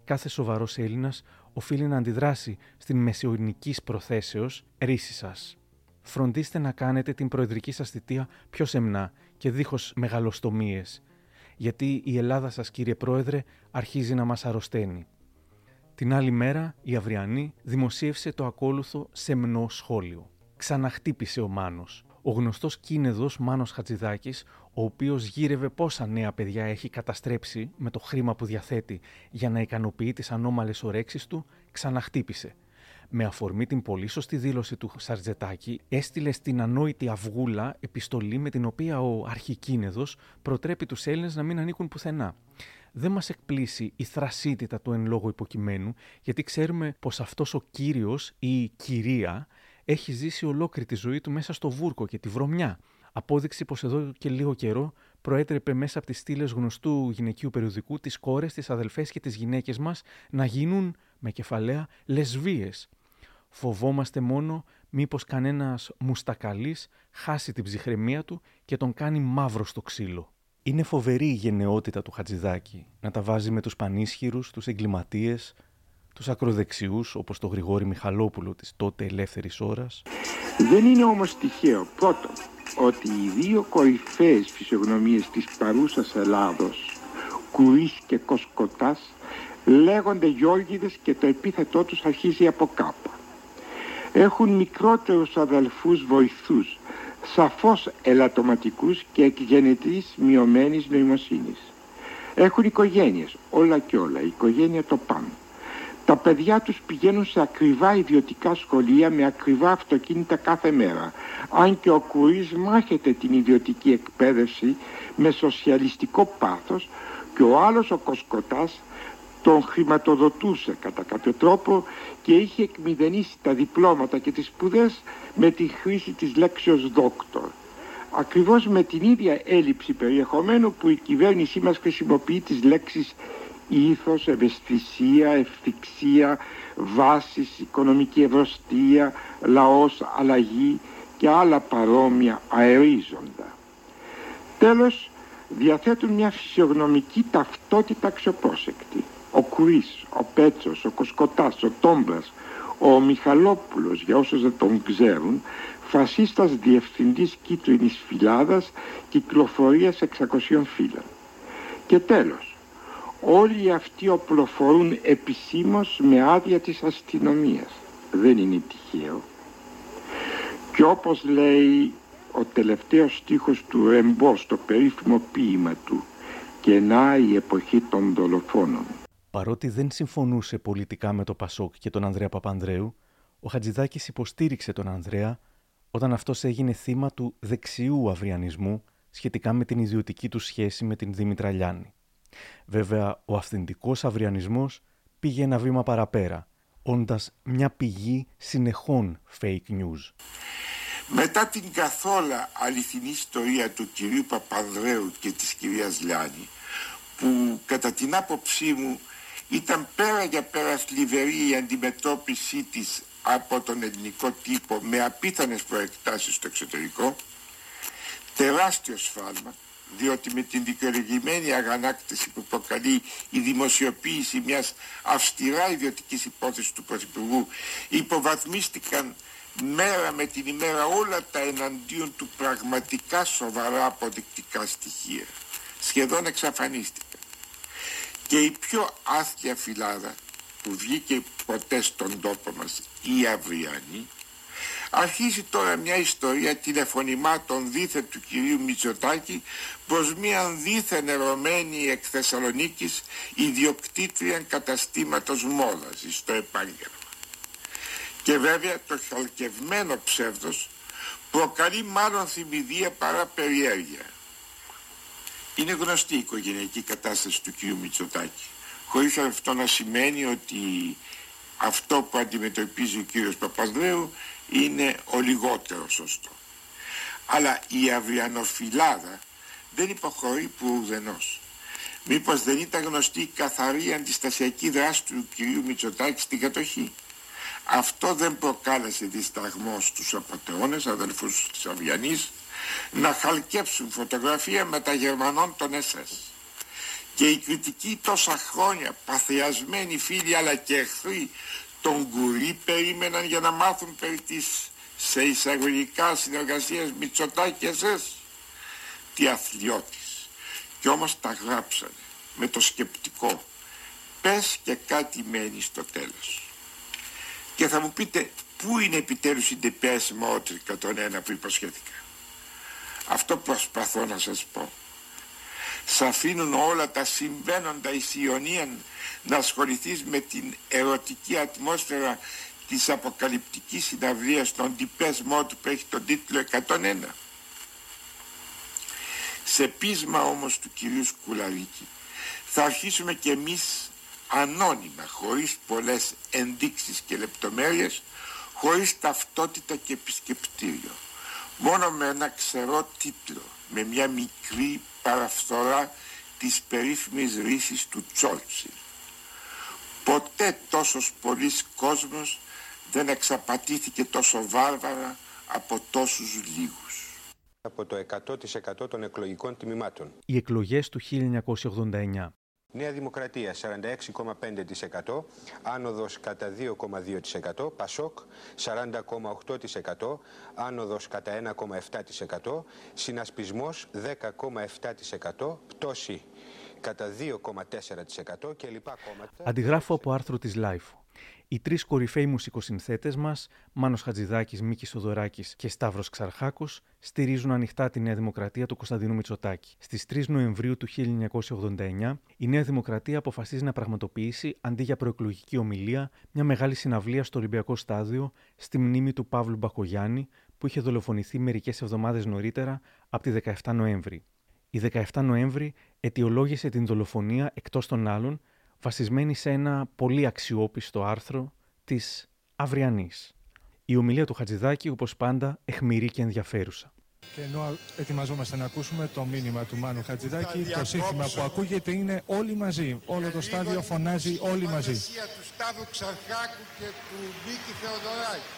Κάθε σοβαρός Έλληνας οφείλει να αντιδράσει στην μεσαιωνικής προθέσεως ρίση σας. Φροντίστε να κάνετε την προεδρική σας θητεία πιο σεμνά και δίχως μεγαλοστομίες γιατί η Ελλάδα σας κύριε Πρόεδρε αρχίζει να μας αρρωσταίνει. Την άλλη μέρα η Αυριανή δημοσίευσε το ακόλουθο σεμνό σχόλιο. Ξαναχτύπησε ο Μάνος. Ο γνωστός κίνεδος Μάνος Χατζηδάκης, ο οποίος γύρευε πόσα νέα παιδιά έχει καταστρέψει με το χρήμα που διαθέτει για να ικανοποιεί τις ανώμαλες ορέξεις του, ξαναχτύπησε με αφορμή την πολύ σωστή δήλωση του Σαρτζετάκη, έστειλε στην ανόητη Αυγούλα επιστολή με την οποία ο αρχικίνεδος προτρέπει τους Έλληνες να μην ανήκουν πουθενά. Δεν μας εκπλήσει η θρασίτητα του εν λόγω υποκειμένου, γιατί ξέρουμε πως αυτός ο κύριος ή η κυρία έχει ζήσει ολόκληρη τη ζωή του μέσα στο βούρκο και τη βρωμιά. Απόδειξη πως εδώ και λίγο καιρό προέτρεπε μέσα από τις στήλες γνωστού γυναικείου περιοδικού τις κόρες, τις αδελφές και τις γυναίκες μας να γίνουν, με κεφαλαία, λεσβίες. Φοβόμαστε μόνο μήπως κανένας μουστακαλής χάσει την ψυχραιμία του και τον κάνει μαύρο στο ξύλο. Είναι φοβερή η γενναιότητα του Χατζηδάκη να τα βάζει με τους πανίσχυρους, τους εγκληματίες, τους ακροδεξιούς όπως το Γρηγόρη Μιχαλόπουλο της τότε ελεύθερης ώρας. Δεν είναι όμως τυχαίο πρώτον ότι οι δύο κορυφαίες φυσιογνωμίες της παρούσας Ελλάδος, Κουρής και Κοσκοτάς, λέγονται Γιώργιδες και το επίθετό τους αρχίζει από κάπου. Έχουν μικρότερους αδελφούς βοηθούς, σαφώς ελαττωματικούς και εκγενετής μειωμένης νοημοσύνης. Έχουν οικογένειες, όλα και όλα, η οικογένεια το πάνω. Τα παιδιά τους πηγαίνουν σε ακριβά ιδιωτικά σχολεία με ακριβά αυτοκίνητα κάθε μέρα. Αν και ο Κουρής μάχεται την ιδιωτική εκπαίδευση με σοσιαλιστικό πάθος και ο άλλος ο Κοσκοτάς τον χρηματοδοτούσε κατά κάποιο τρόπο και είχε εκμηδενήσει τα διπλώματα και τις σπουδές με τη χρήση της λέξεως δόκτωρ. Ακριβώς με την ίδια έλλειψη περιεχομένου που η κυβέρνησή μας χρησιμοποιεί τις λέξεις ήθος, ευαισθησία, ευθυξία, βάσεις, οικονομική ευρωστία, λαός, αλλαγή και άλλα παρόμοια αερίζοντα. Τέλος, διαθέτουν μια φυσιογνωμική ταυτότητα αξιοπρόσεκτη. Ο Κουρής, ο Πέτσος, ο Κοσκοτάς, ο Τόμπρας, ο Μιχαλόπουλος, για όσους δεν τον ξέρουν, φασίστας διευθυντής κίτρινης φυλάδας κυκλοφορίας 600 φύλων. Και τέλος, όλοι αυτοί οπλοφορούν επισήμως με άδεια της αστυνομίας. Δεν είναι τυχαίο. Και όπως λέει ο τελευταίος στίχος του Ρεμπό στο περίφημο ποίημα του «Και να η εποχή των δολοφόνων». Παρότι δεν συμφωνούσε πολιτικά με το Πασόκ και τον Ανδρέα Παπανδρέου, ο Χατζηδάκης υποστήριξε τον Ανδρέα όταν αυτός έγινε θύμα του δεξιού αυριανισμού σχετικά με την ιδιωτική του σχέση με την Δήμητρα Λιάννη. Βέβαια, ο αυθεντικός αυριανισμός πήγε ένα βήμα παραπέρα, όντας μια πηγή συνεχών fake news. Μετά την καθόλου αληθινή ιστορία του κυρίου Παπανδρέου και της κυρίας Λιάννη, που κατά την άποψή μου ήταν πέρα για πέρα θλιβερή η αντιμετώπιση της από τον ελληνικό τύπο με απίθανες προεκτάσεις στο εξωτερικό, τεράστιο σφάλμα, διότι με την δικαιολογημένη αγανάκτηση που προκαλεί η δημοσιοποίηση μιας αυστηρά ιδιωτικής υπόθεσης του Πρωθυπουργού υποβαθμίστηκαν μέρα με την ημέρα όλα τα εναντίον του πραγματικά σοβαρά αποδεικτικά στοιχεία. Σχεδόν εξαφανίστηκαν. Και η πιο άθλια φυλάδα που βγήκε ποτέ στον τόπο μας, η Αυριανή, Αρχίζει τώρα μια ιστορία τηλεφωνημάτων δίθεν του κυρίου Μητσοτάκη προς μια δίθεν ερωμένη εκ Θεσσαλονίκης ιδιοκτήτρια καταστήματος μόδας στο επάγγελμα. Και βέβαια το χαλκευμένο ψεύδος προκαλεί μάλλον θυμηδία παρά περιέργεια. Είναι γνωστή η οικογενειακή κατάσταση του κυρίου Μητσοτάκη χωρίς αυτό να σημαίνει ότι αυτό που αντιμετωπίζει ο κύριος Παπανδρέου είναι ο λιγότερος σωστό. Αλλά η αυριανοφυλάδα δεν υποχωρεί που ουδενός. Μήπως δεν ήταν γνωστή η καθαρή αντιστασιακή δράση του κυρίου Μητσοτάκη στην κατοχή; Αυτό δεν προκάλεσε δισταγμό στους απαταιώνες αδελφούς της Αβιανής να χαλκέψουν φωτογραφία με τα Γερμανών των ΕΣΕΣ. Και οι κριτικοί τόσα χρόνια παθιασμένοι φίλοι αλλά και εχθροί τον Κουρί περίμεναν για να μάθουν περί της σε εισαγωγικά συνεργασίας Μητσοτάκη εσές. Τι αθλιώτης. Κι όμως τα γράψανε με το σκεπτικό. Πες και κάτι μένει στο τέλος. Και θα μου πείτε πού είναι επιτέλους η ντεπές μότρικα τον ένα που υποσχέθηκα; Αυτό προσπαθώ να σας πω. Σ' αφήνουν όλα τα συμβαίνοντα εις Ιωνίαν να ασχοληθείς με την ερωτική ατμόσφαιρα της αποκαλυπτικής συναυλίας των τυπές μότου που έχει τον τίτλο 101. Σε πείσμα όμως του κυρίου Σκουλαρίκη θα αρχίσουμε και εμείς ανώνυμα, χωρίς πολλές ενδείξεις και λεπτομέρειες, χωρίς ταυτότητα και επισκεπτήριο, μόνο με ένα ξερό τίτλο, με μια μικρή παραφθορά της περίφημης ρίσης του Τσόλτσιλ. Ποτέ τόσος πολλής κόσμος δεν εξαπατήθηκε τόσο βάρβαρα από τόσους λίγους. Από το 100% των εκλογικών τιμημάτων. Οι εκλογές του 1989. Νέα Δημοκρατία 46,5%, άνοδος κατά 2,2%, Πασόκ 40,8%, άνοδος κατά 1,7%, συνασπισμός 10,7%, πτώση κατά 2,4% και λοιπά κόμματα. Αντιγράφω από άρθρο της Life. Οι τρεις κορυφαίοι μουσικοσυνθέτες μας, Μάνος Χατζηδάκης, Μίκης Σοδωράκης και Σταύρος Ξαρχάκος, στηρίζουν ανοιχτά τη Νέα Δημοκρατία του Κωνσταντινού Μητσοτάκη. Στις 3 Νοεμβρίου του 1989, η Νέα Δημοκρατία αποφασίζει να πραγματοποιήσει, αντί για προεκλογική ομιλία, μια μεγάλη συναυλία στο Ολυμπιακό Στάδιο στη μνήμη του Παύλου Μπακογιάννη, που είχε δολοφονηθεί μερικές εβδομάδες νωρίτερα, από τη 17 Νοέμβρη. Η 17 Νοέμβρη αιτιολόγησε την δολοφονία εκτός των άλλων βασισμένη σε ένα πολύ αξιόπιστο άρθρο της Αυριανής. Η ομιλία του Χατζηδάκη, όπως πάντα, εχμηρή και ενδιαφέρουσα. Και ενώ ετοιμαζόμαστε να ακούσουμε το μήνυμα του Μάνου Χατζηδάκη, το σύνθημα που ακούγεται είναι όλοι μαζί. Όλο το στάδιο φωνάζει όλοι μαζί. του Σταύρου Ξαρχάκου και του Βίκη Θεοδωράκη.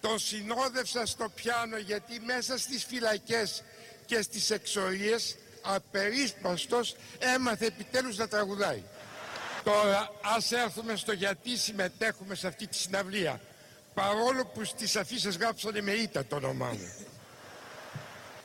Τον συνόδευσα στο πιάνο γιατί μέσα στις φυλακές και στις εξορίες απερίσπαστος έμαθε επιτέλους να τραγουδάει. Τώρα ας έρθουμε στο γιατί συμμετέχουμε σε αυτή τη συναυλία. Παρόλο που στις αφήσεις γράψανε με ήττα το όνομά μου.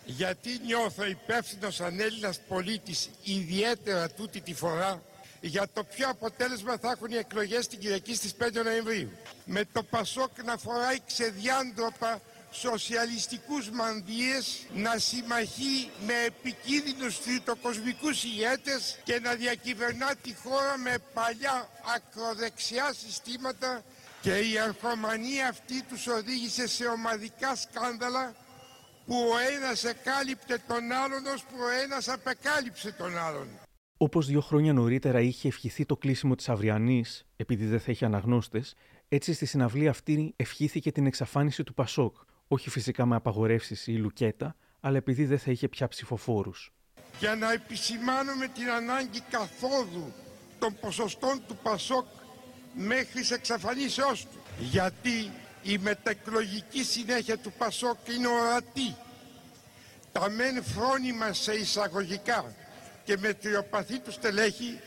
Γιατί νιώθω υπεύθυνος σαν Έλληνας πολίτης ιδιαίτερα τούτη τη φορά για το ποιο αποτέλεσμα θα έχουν οι εκλογές την Κυριακή στις 5 Νοεμβρίου. Με το Πασόκ να φοράει ξεδιάντροπα σοσιαλιστικούς μανδύες να συμμαχεί με επικίνδυνους τριτοκοσμικούς ηγέτες και να διακυβερνά τη χώρα με παλιά ακροδεξιά συστήματα και η αρχομανία αυτή τους οδήγησε σε ομαδικά σκάνδαλα που ο ένας εκάλυπτε τον άλλον ως που ο ένας απεκάλυψε τον άλλον. Όπως δύο χρόνια νωρίτερα είχε ευχηθεί το κλείσιμο της Αυριανής, επειδή δεν θα έχει αναγνώστες, έτσι στη συναυλία αυτή ευχήθηκε την εξαφάνιση του Πασόκ, όχι φυσικά με απαγορεύσεις ή λουκέτα, αλλά επειδή δεν θα είχε πια ψηφοφόρους. Για να επισημάνουμε την ανάγκη καθόδου των ποσοστών του Πασόκ μέχρι σε εξαφανίσεώς του. Γιατί η μεταεκλογική συνέχεια του Πασόκ είναι ορατή. Τα μεν φρόνιμα σε εισαγωγικά και μετριοπαθή τους στελέχη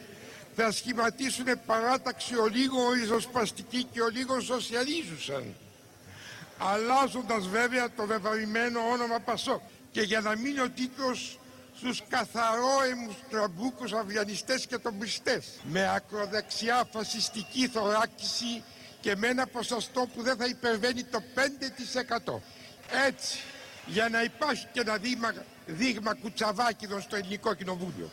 θα σχηματίσουν παράταξη ολίγο ριζοσπαστική και ολίγο σοσιαλίζουσαν αλλάζοντας βέβαια το βεβαρημένο όνομα Πασόκ. Και για να μείνει ο τίτλος στους καθαρόαιμους τραμπούκους αυριανιστές και τομπιστές με ακροδεξιά φασιστική θωράκιση και με ένα ποσοστό που δεν θα υπερβαίνει το 5%. Έτσι, για να υπάρχει και ένα δείγμα, δείγμα κουτσαβάκιδο στο ελληνικό κοινοβούλιο.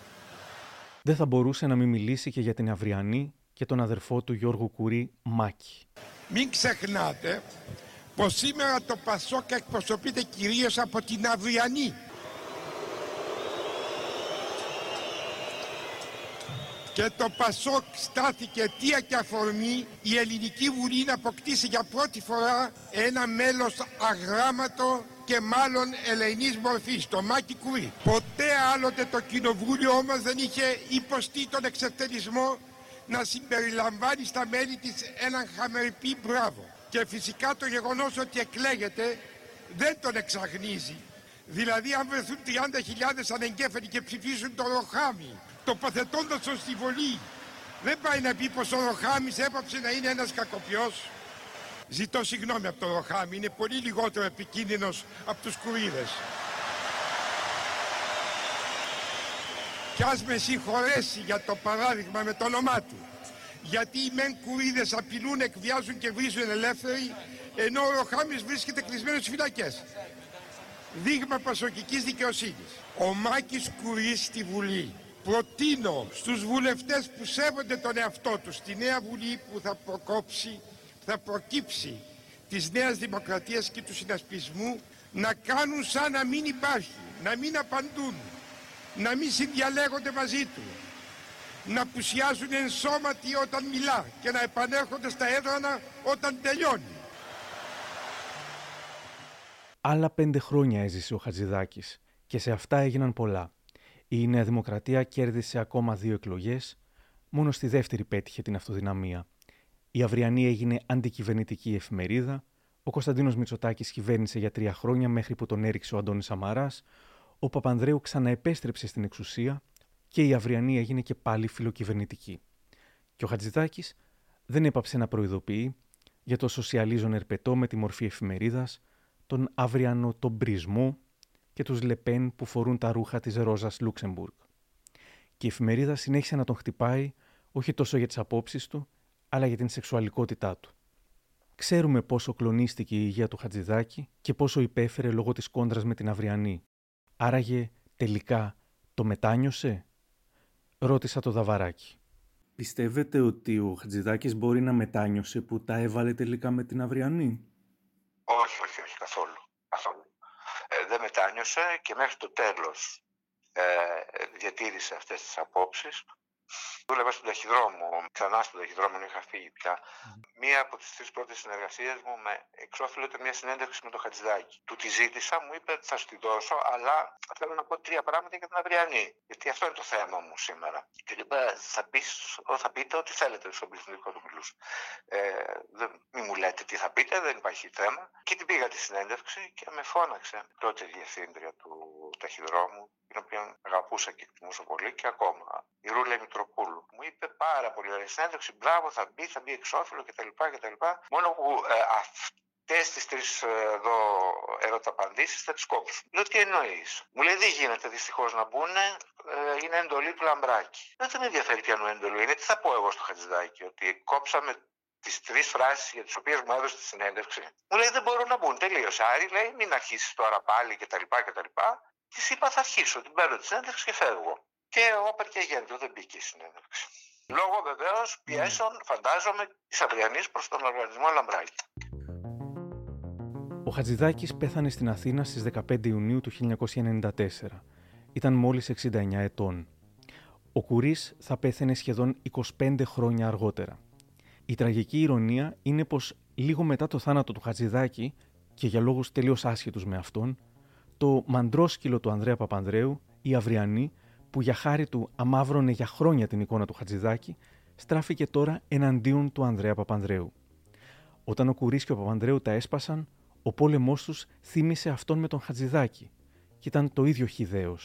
Δεν θα μπορούσε να μην μιλήσει και για την Αυριανή και τον αδερφό του Γιώργου Κουρί Μάκη. Μην ξεχνάτε πως σήμερα το Πασόκ εκπροσωπείται κυρίως από την Αυριανή. Και το Πασόκ στάθηκε αιτία και αφορμή η Ελληνική Βουλή να αποκτήσει για πρώτη φορά ένα μέλος αγράμματο και μάλλον ελεηνής μορφής, το Μάκη Κουρί. Ποτέ άλλοτε το κοινοβούλιο όμως δεν είχε υποστεί τον εξευτελισμό να συμπεριλαμβάνει στα μέλη της έναν χαμερπή μπράβο. Και φυσικά το γεγονός ότι εκλέγεται δεν τον εξαγνίζει. Δηλαδή αν βρεθούν 30.000 ανεγκέφαλοι και ψηφίσουν το Ροχάμι, τοποθετώντας τον στη Βολή, δεν πάει να πει πως ο Ροχάμις έπαψε να είναι ένας κακοποιός. Ζητώ συγγνώμη από τον Ροχάμι, είναι πολύ λιγότερο επικίνδυνος από τους κουρίδες. Κι ας με συγχωρέσει για το παράδειγμα με το όνομά του γιατί οι μεν κουρίδες απειλούν, εκβιάζουν και βρίζουν ελεύθεροι, ενώ ο Ροχάμις βρίσκεται κλεισμένος στις φυλακές. Δείγμα πασοκικής δικαιοσύνης. Ο Μάκης Κουρής στη Βουλή. Προτείνω στους βουλευτές που σέβονται τον εαυτό τους, στη νέα Βουλή που θα προκόψει, θα προκύψει της Νέας Δημοκρατίας και του συνασπισμού, να κάνουν σαν να μην υπάρχει, να μην απαντούν, να μην συνδιαλέγονται μαζί του, να πουσιάζουν ενσώματοι όταν μιλά και να επανέρχονται στα έδρανα όταν τελειώνει. Άλλα πέντε χρόνια έζησε ο Χατζηδάκης και σε αυτά έγιναν πολλά. Η Νέα Δημοκρατία κέρδισε ακόμα δύο εκλογές, μόνο στη δεύτερη πέτυχε την αυτοδυναμία. Η Αυριανή έγινε αντικυβερνητική εφημερίδα. Ο Κωνσταντίνος Μητσοτάκης κυβέρνησε για τρία χρόνια μέχρι που τον έριξε ο Αντώνης Σαμαράς. Ο Παπανδρέου ξαναεπέστρεψε στην εξουσία και η Αυριανή έγινε και πάλι φιλοκυβερνητική. Και ο Χατζηδάκης δεν έπαψε να προειδοποιεί για το σοσιαλίζον ερπετό με τη μορφή εφημερίδας, τον αυριανό τον πρισμό και τους Λεπέν που φορούν τα ρούχα της Ρόζας Λούξεμπουργκ. Και η εφημερίδα συνέχισε να τον χτυπάει όχι τόσο για τις απόψεις του, αλλά για την σεξουαλικότητά του. Ξέρουμε πόσο κλονίστηκε η υγεία του Χατζηδάκη και πόσο υπέφερε λόγω της κόντρας με την Αυριανή. Άραγε τελικά το μετάνιωσε; Ρώτησα το Δαβαράκι. Πιστεύετε ότι ο Χατζηδάκης μπορεί να μετάνιωσε που τα έβαλε τελικά με την Αυριανή; Όχι, όχι, όχι, καθόλου. καθόλου. Ε, δεν μετάνιωσε και μέχρι το τέλος ε, διατήρησε αυτές τις απόψεις Δούλευα στον ταχυδρόμο, ξανά στον ταχυδρόμο, είχα φύγει πια. Μία από τις τρεις πρώτες συνεργασίες μου με εξώφυλλο ήταν μια συνέντευξη με τον Χατζηδάκη. Του τη ζήτησα, μου είπε θα σου τη δώσω, αλλά θέλω να πω τρία πράγματα για την αυριανή. Γιατί αυτό είναι το θέμα μου σήμερα. Και του είπα, θα, πεις, θα πείτε ό,τι θέλετε στον πληθυντικό του μιλούς. Ε, μην μου λέτε τι θα πείτε, δεν υπάρχει θέμα. Και την πήγα τη συνέντευξη και με φώναξε τότε διευθύντρια του ταχυδρόμου, την οποία αγαπούσα και εκτιμούσα πολύ και ακόμα. Η Ρούλα Μητροπούλου. Μου είπε πάρα πολύ ωραία συνέντευξη, μπράβο, θα μπει, θα μπει εξώφυλλο κτλ. κτλ. Μόνο που ε, αυτές τις τρεις ε, εδώ ερωταπαντήσεις θα τις κόψουν. Λέω τι εννοείς; Μου λέει δεν γίνεται δυστυχώς να μπουν, ε, είναι εντολή του λαμπράκι. Δεν με ενδιαφέρει ποια εντολή είναι. Τι θα πω εγώ στο Χατζηδάκι, ότι κόψαμε τις τρεις φράσεις για τις οποίες μου έδωσε τη συνέντευξη. Μου λέει δεν μπορούν να μπουν. Τελείωσε. Άρη λέει μην αρχίσεις τώρα πάλι κτλ. κτλ. Της είπα θα αρχίσω. Την παίρνω τη συνέντευξη και φεύγω. Και όπερ και γέντο δεν μπήκε η συνέντευξη. Λόγω βεβαίως πιέσεων, φαντάζομαι, της αυριανή προς τον οργανισμό Λαμπράκη. Ο Χατζηδάκης πέθανε στην Αθήνα στις 15 Ιουνίου του 1994. Ήταν μόλις 69 ετών. Ο Κουρί θα πέθανε σχεδόν 25 χρόνια αργότερα. Η τραγική ηρωνία είναι πως λίγο μετά το θάνατο του Χατζηδάκη, και για λόγους τελείως άσχετους με αυτόν, το μαντρόσκυλο του Ανδρέα Παπανδρέου, η Αυριανή, που για χάρη του αμάβρωνε για χρόνια την εικόνα του Χατζηδάκη, στράφηκε τώρα εναντίον του Ανδρέα Παπανδρέου. Όταν ο Κουρί και ο Παπανδρέου τα έσπασαν, ο πόλεμός τους θύμισε αυτόν με τον Χατζηδάκη και ήταν το ίδιο χιδαίο.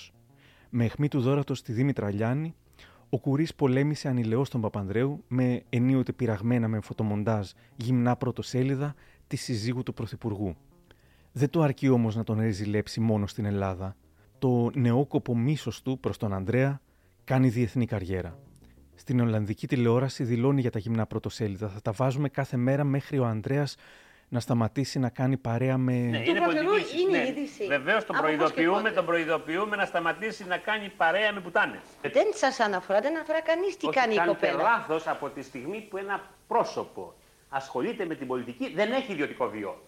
Με αιχμή του δόρατος στη Δήμητρα Λιάννη, ο Κουρί πολέμησε ανηλαιώς τον Παπανδρέου με ενίοτε πειραγμένα με φωτομοντάζ γυμνά πρωτοσέλιδα της συζύγου του Πρωθυπουργού. Δεν το αρκεί όμως να τον ρεζιλέψει μόνο στην Ελλάδα. Το νεόκοπο μίσος του προς τον Ανδρέα κάνει διεθνή καριέρα. Στην Ολλανδική τηλεόραση δηλώνει για τα γυμνά πρωτοσέλιδα. Θα τα βάζουμε κάθε μέρα μέχρι ο Ανδρέας να σταματήσει να κάνει παρέα με. Ναι, είναι πολιτική είναι ναι. είδηση. Βεβαίως τον προειδοποιούμε, τον προειδοποιούμε να σταματήσει να κάνει παρέα με πουτάνες. Δεν σας αναφορά, δεν αναφορά κανείς τι Όχι, κάνει η κοπέλα. Είναι λάθος από τη στιγμή που ένα πρόσωπο ασχολείται με την πολιτική δεν έχει ιδιωτικό βίο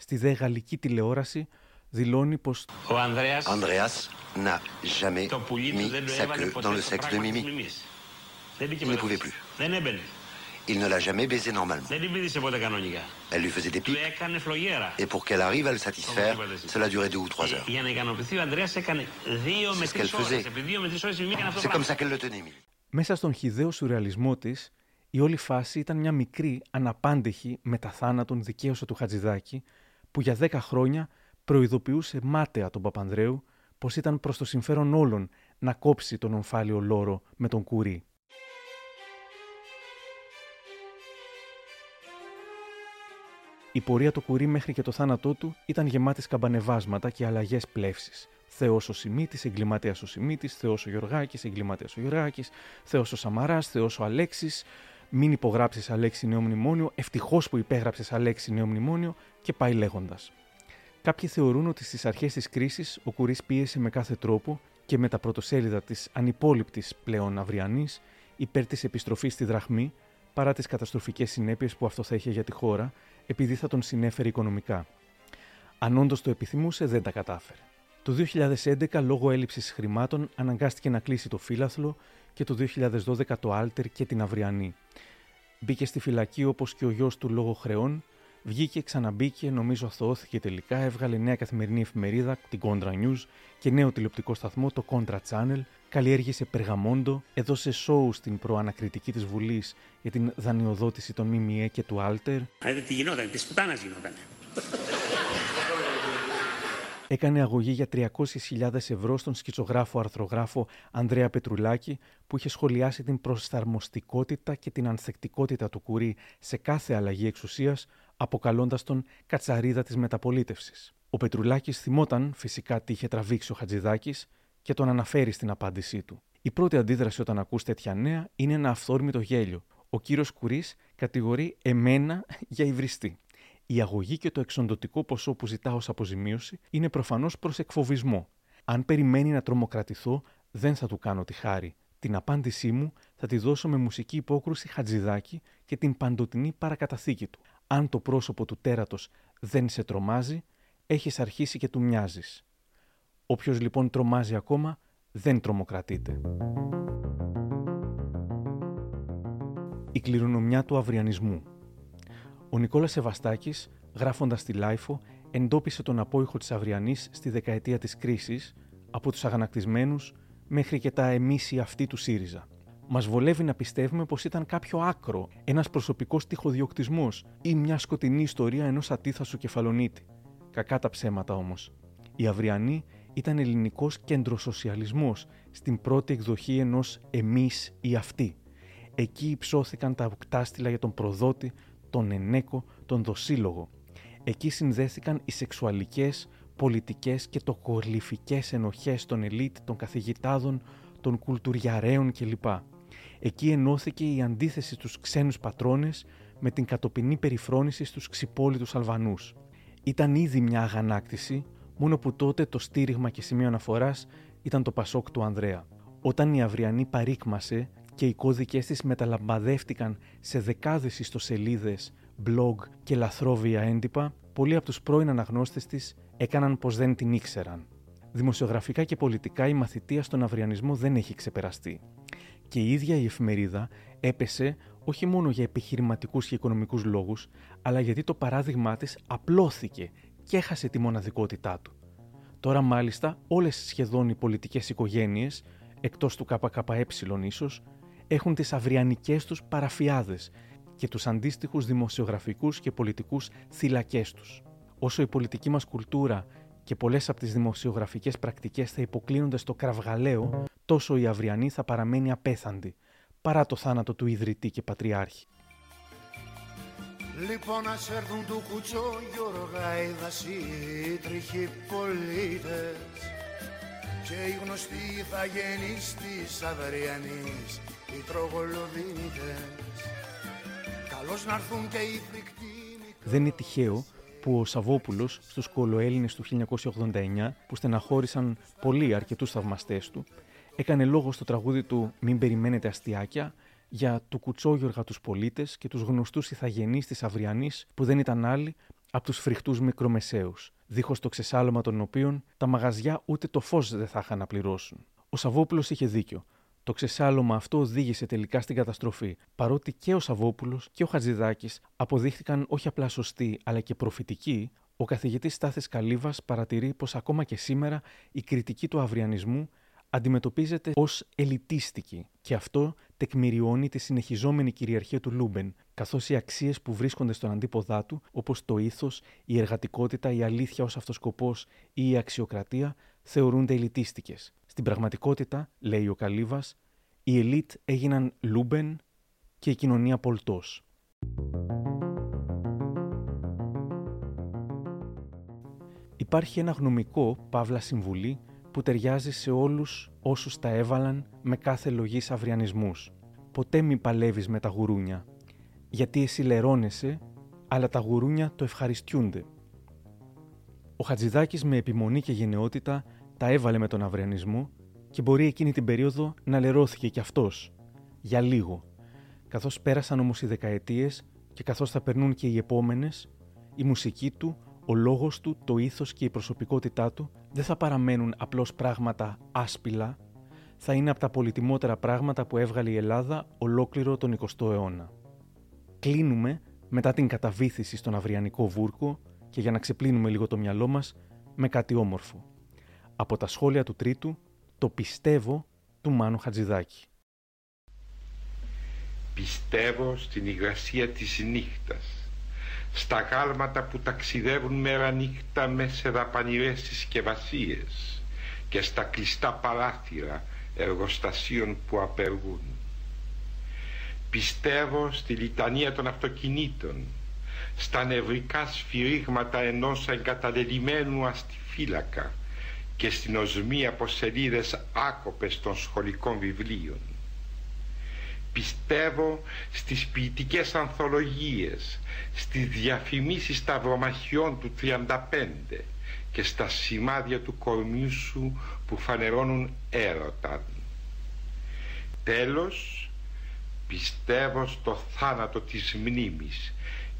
στη δε γαλλική τηλεόραση δηλώνει πως ο Ανδρέας, Ανδρέας n'a jamais mis sa queue dans le sexe de Mimi. Il ne pouvait plus. Δεν έμπαινε. Il ne l'a jamais baisé normalement. Δεν την πήδησε ποτέ κανονικά. Elle lui faisait des pipes. Του έκανε φλογέρα. Et pour qu'elle arrive à le satisfaire, cela durait deux ou trois heures. Για να ικανοποιηθεί ο Ανδρέας έκανε δύο με τρεις ώρες. Επί δύο με τρεις ώρες η Μimi έκανε αυτό C'est comme ça qu'elle le tenait. Μέσα στον χιδαίο σουρεαλισμό της, η όλη φάση ήταν μια μικρή, αναπάντεχη μεταθάνατον δικαίωση του Χατζηδάκη, που για δέκα χρόνια προειδοποιούσε μάταια τον Παπανδρέου πως ήταν προς το συμφέρον όλων να κόψει τον ομφάλιο λόρο με τον κουρί. Η πορεία του κουρί μέχρι και το θάνατό του ήταν γεμάτη σκαμπανεβάσματα και αλλαγές πλεύσης. Θεός ο Σιμίτης, εγκληματία ο Σιμίτης, Θεός ο Γιωργάκη, εγκληματία ο Γιωργάκη, Θεός ο Σαμαράς, Θεός ο Αλέξης, μην υπογράψεις Αλέξη νέο μνημόνιο, ευτυχώς που υπέγραψες Αλέξη νέο μνημόνιο και πάει λέγοντας. Κάποιοι θεωρούν ότι στις αρχές της κρίσης ο Κουρί πίεσε με κάθε τρόπο και με τα πρωτοσέλιδα της ανυπόλοιπτης πλέον αυριανής υπέρ της επιστροφής στη δραχμή παρά τις καταστροφικές συνέπειες που αυτό θα είχε για τη χώρα, επειδή θα τον συνέφερε οικονομικά. Αν όντως το επιθυμούσε, δεν τα κατάφερε. Το 2011, λόγω έλλειψης χρημάτων, αναγκάστηκε να κλείσει το φύλαθλο και το 2012 το Άλτερ και την Αυριανή. Μπήκε στη φυλακή όπως και ο γιος του λόγω χρεών, Βγήκε, ξαναμπήκε, νομίζω αθωώθηκε τελικά, έβγαλε νέα καθημερινή εφημερίδα, την Contra News και νέο τηλεοπτικό σταθμό, το Contra Channel, καλλιέργησε περγαμόντο, έδωσε σόου στην προανακριτική της Βουλής για την δανειοδότηση των ΜΜΕ και του Άλτερ. Δείτε τι γινόταν, της πουτάνας γινόταν. Έκανε αγωγή για 300.000 ευρώ στον σκητσογράφο αρθρογράφο Ανδρέα Πετρουλάκη, που είχε σχολιάσει την προσαρμοστικότητα και την ανθεκτικότητα του Κουρί σε κάθε αλλαγή εξουσίας, αποκαλώντας τον κατσαρίδα της μεταπολίτευσης. Ο Πετρουλάκης θυμόταν φυσικά τι είχε τραβήξει ο Χατζηδάκης και τον αναφέρει στην απάντησή του. Η πρώτη αντίδραση όταν ακούς τέτοια νέα είναι ένα αυθόρμητο γέλιο. Ο κύριος Κουρί κατηγορεί εμένα για υβριστή. Η αγωγή και το εξοντοτικό ποσό που ζητά ως αποζημίωση είναι προφανώς προς εκφοβισμό. Αν περιμένει να τρομοκρατηθώ, δεν θα του κάνω τη χάρη. Την απάντησή μου θα τη δώσω με μουσική υπόκρουση Χατζηδάκη και την παντοτινή παρακαταθήκη του. Αν το πρόσωπο του τέρατος δεν σε τρομάζει, έχεις αρχίσει και του μοιάζεις. Όποιος λοιπόν τρομάζει ακόμα, δεν τρομοκρατείται. Η κληρονομιά του αυριανισμού Ο Νικόλας Σεβαστάκης, γράφοντας στη LiFO, εντόπισε τον απόηχο της Αυριανής στη δεκαετία της κρίσης, από τους αγανακτισμένους μέχρι και τα εμμίσθια αυτιά του ΣΥΡΙΖΑ. Μας βολεύει να πιστεύουμε πως ήταν κάποιο άκρο, ένας προσωπικός τυχοδιοκτισμός ή μια σκοτεινή ιστορία ενός ατίθασου Κεφαλονίτη. Κακά τα ψέματα όμως. Η αυριανή ήταν ελληνικός κεντροσοσιαλισμός στην πρώτη εκδοχή ενός εμείς ή αυτή. Εκεί υψώθηκαν τα οκτάστηλα για τον προδότη, τον ενέκο, τον δοσύλλογο. Εκεί συνδέθηκαν οι σεξουαλικές, πολιτικές και τοκολυφικές ενοχές των ελίτ, των καθηγητάδων, των κουλτουριαρέων κλπ. Εκεί ενώθηκε η αντίθεση στους ξένους πατρόνες με την κατοπινή περιφρόνηση στους ξυπόλυτους Αλβανούς. Ήταν ήδη μια αγανάκτηση, μόνο που τότε το στήριγμα και σημείο αναφοράς ήταν το Πασόκ του Ανδρέα. Όταν η Αυριανή παρήκμασε και οι κώδικες της μεταλαμπαδεύτηκαν σε δεκάδες ιστοσελίδες, blog και λαθρόβια έντυπα, πολλοί από τους πρώην αναγνώστες της έκαναν πως δεν την ήξεραν. Δημοσιογραφικά και πολιτικά η μαθητεία στον αυριανισμό δεν έχει ξεπεραστεί. Και η ίδια η εφημερίδα έπεσε όχι μόνο για επιχειρηματικούς και οικονομικούς λόγους, αλλά γιατί το παράδειγμά της απλώθηκε και έχασε τη μοναδικότητά του. Τώρα μάλιστα όλες σχεδόν οι πολιτικές οικογένειες, εκτός του ΚΚΕ ίσως, έχουν τις αυριανικές τους παραφιάδες και τους αντίστοιχους δημοσιογραφικούς και πολιτικούς θυλακές τους. Όσο η πολιτική μας κουλτούρα και πολλές από τις δημοσιογραφικές πρακτικές θα υποκλίνονται στο κραυγαλαίο, τόσο η αυριανή θα παραμένει απέθαντη, παρά το θάνατο του ιδρυτή και πατριάρχη. Λοιπόν ας έρθουν του κουτσό Γιώργα οι δασίτριχοι πολίτες. Και οι γνωστοί θα γεννείς της αυριανής οι τρογολοδίτες. Καλώς να έρθουν και οι φρικτοί Δεν είναι τυχαίο που ο Σαββόπουλος στου Κολοέλληνε του 1989, που στεναχώρησαν πολύ αρκετούς θαυμαστές του, έκανε λόγο στο τραγούδι του Μην περιμένετε αστιάκια για του κουτσόγιοργα τους πολίτες και τους γνωστούς ηθαγενείς της Αυριανής που δεν ήταν άλλοι από τους φρικτούς μικρομεσαίους, δίχως το ξεσάλωμα των οποίων τα μαγαζιά ούτε το φως δεν θα είχαν να πληρώσουν. Ο Σαββόπουλος είχε δίκιο. Το ξεσάλωμα αυτό οδήγησε τελικά στην καταστροφή, παρότι και ο Σαββόπουλος και ο Χατζηδάκης αποδείχθηκαν όχι απλά σωστοί, αλλά και προφητικοί, ο καθηγητής Στάθης Καλύβας παρατηρεί πως ακόμα και σήμερα η κριτική του αυριανισμού αντιμετωπίζεται ως ελιτίστικη και αυτό τεκμηριώνει τη συνεχιζόμενη κυριαρχία του λούμπεν, καθώς οι αξίες που βρίσκονται στον αντίποδά του, όπως το ήθος, η εργατικότητα, η αλήθεια ως αυτοσκοπός ή η αξιοκρατία, θεωρούνται ελιτίστικες. Στην πραγματικότητα, λέει ο Καλύβας, οι ελίτ έγιναν λούμπεν και η κοινωνία πολτός. Υπάρχει ένα γνωμικό, παύλα συμβουλή, που ταιριάζει σε όλους όσους τα έβαλαν με κάθε λογής αυριανισμούς. Ποτέ μη παλεύεις με τα γουρούνια, γιατί εσύ λερώνεσαι, αλλά τα γουρούνια το ευχαριστιούνται. Ο Χατζηδάκης με επιμονή και γενναιότητα τα έβαλε με τον αυριανισμό και μπορεί εκείνη την περίοδο να λερώθηκε κι αυτός. Για λίγο. Καθώς πέρασαν όμως οι δεκαετίες και καθώς θα περνούν και οι επόμενες, η μουσική του, ο λόγος του, το ήθος και η προσωπικότητά του δεν θα παραμένουν απλώς πράγματα άσπυλα, θα είναι από τα πολυτιμότερα πράγματα που έβγαλε η Ελλάδα ολόκληρο τον 20ο αιώνα. Κλείνουμε μετά την καταβήθηση στον αυριανικό βούρκο και για να ξεπλύνουμε λίγο το μυαλό μας με κάτι όμορφο. Από τα σχόλια του τρίτου, το πιστεύω του Μάνου Χατζηδάκη. Πιστεύω στην υγρασία της νύχτας, στα γάλματα που ταξιδεύουν μέρα νύχτα μέσα σε δαπανηρές συσκευασίες και στα κλειστά παράθυρα εργοστασίων που απεργούν. Πιστεύω στη λιτανία των αυτοκινήτων, στα νευρικά σφυρίγματα ενός εγκαταλελειμμένου αστιφύλακα και στην οσμή από σελίδες άκοπες των σχολικών βιβλίων. Πιστεύω στις ποιητικές ανθολογίες, στις διαφημίσεις σταυρομαχιών του 35 και στα σημάδια του κορμιού σου που φανερώνουν έρωτα. Τέλος, πιστεύω στο θάνατο της μνήμης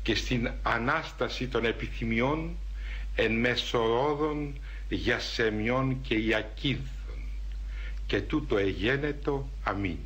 και στην Ανάσταση των επιθυμιών εν μέσω ρόδων για σεμιών και ιακίνθων και τούτο εγένετο αμήν.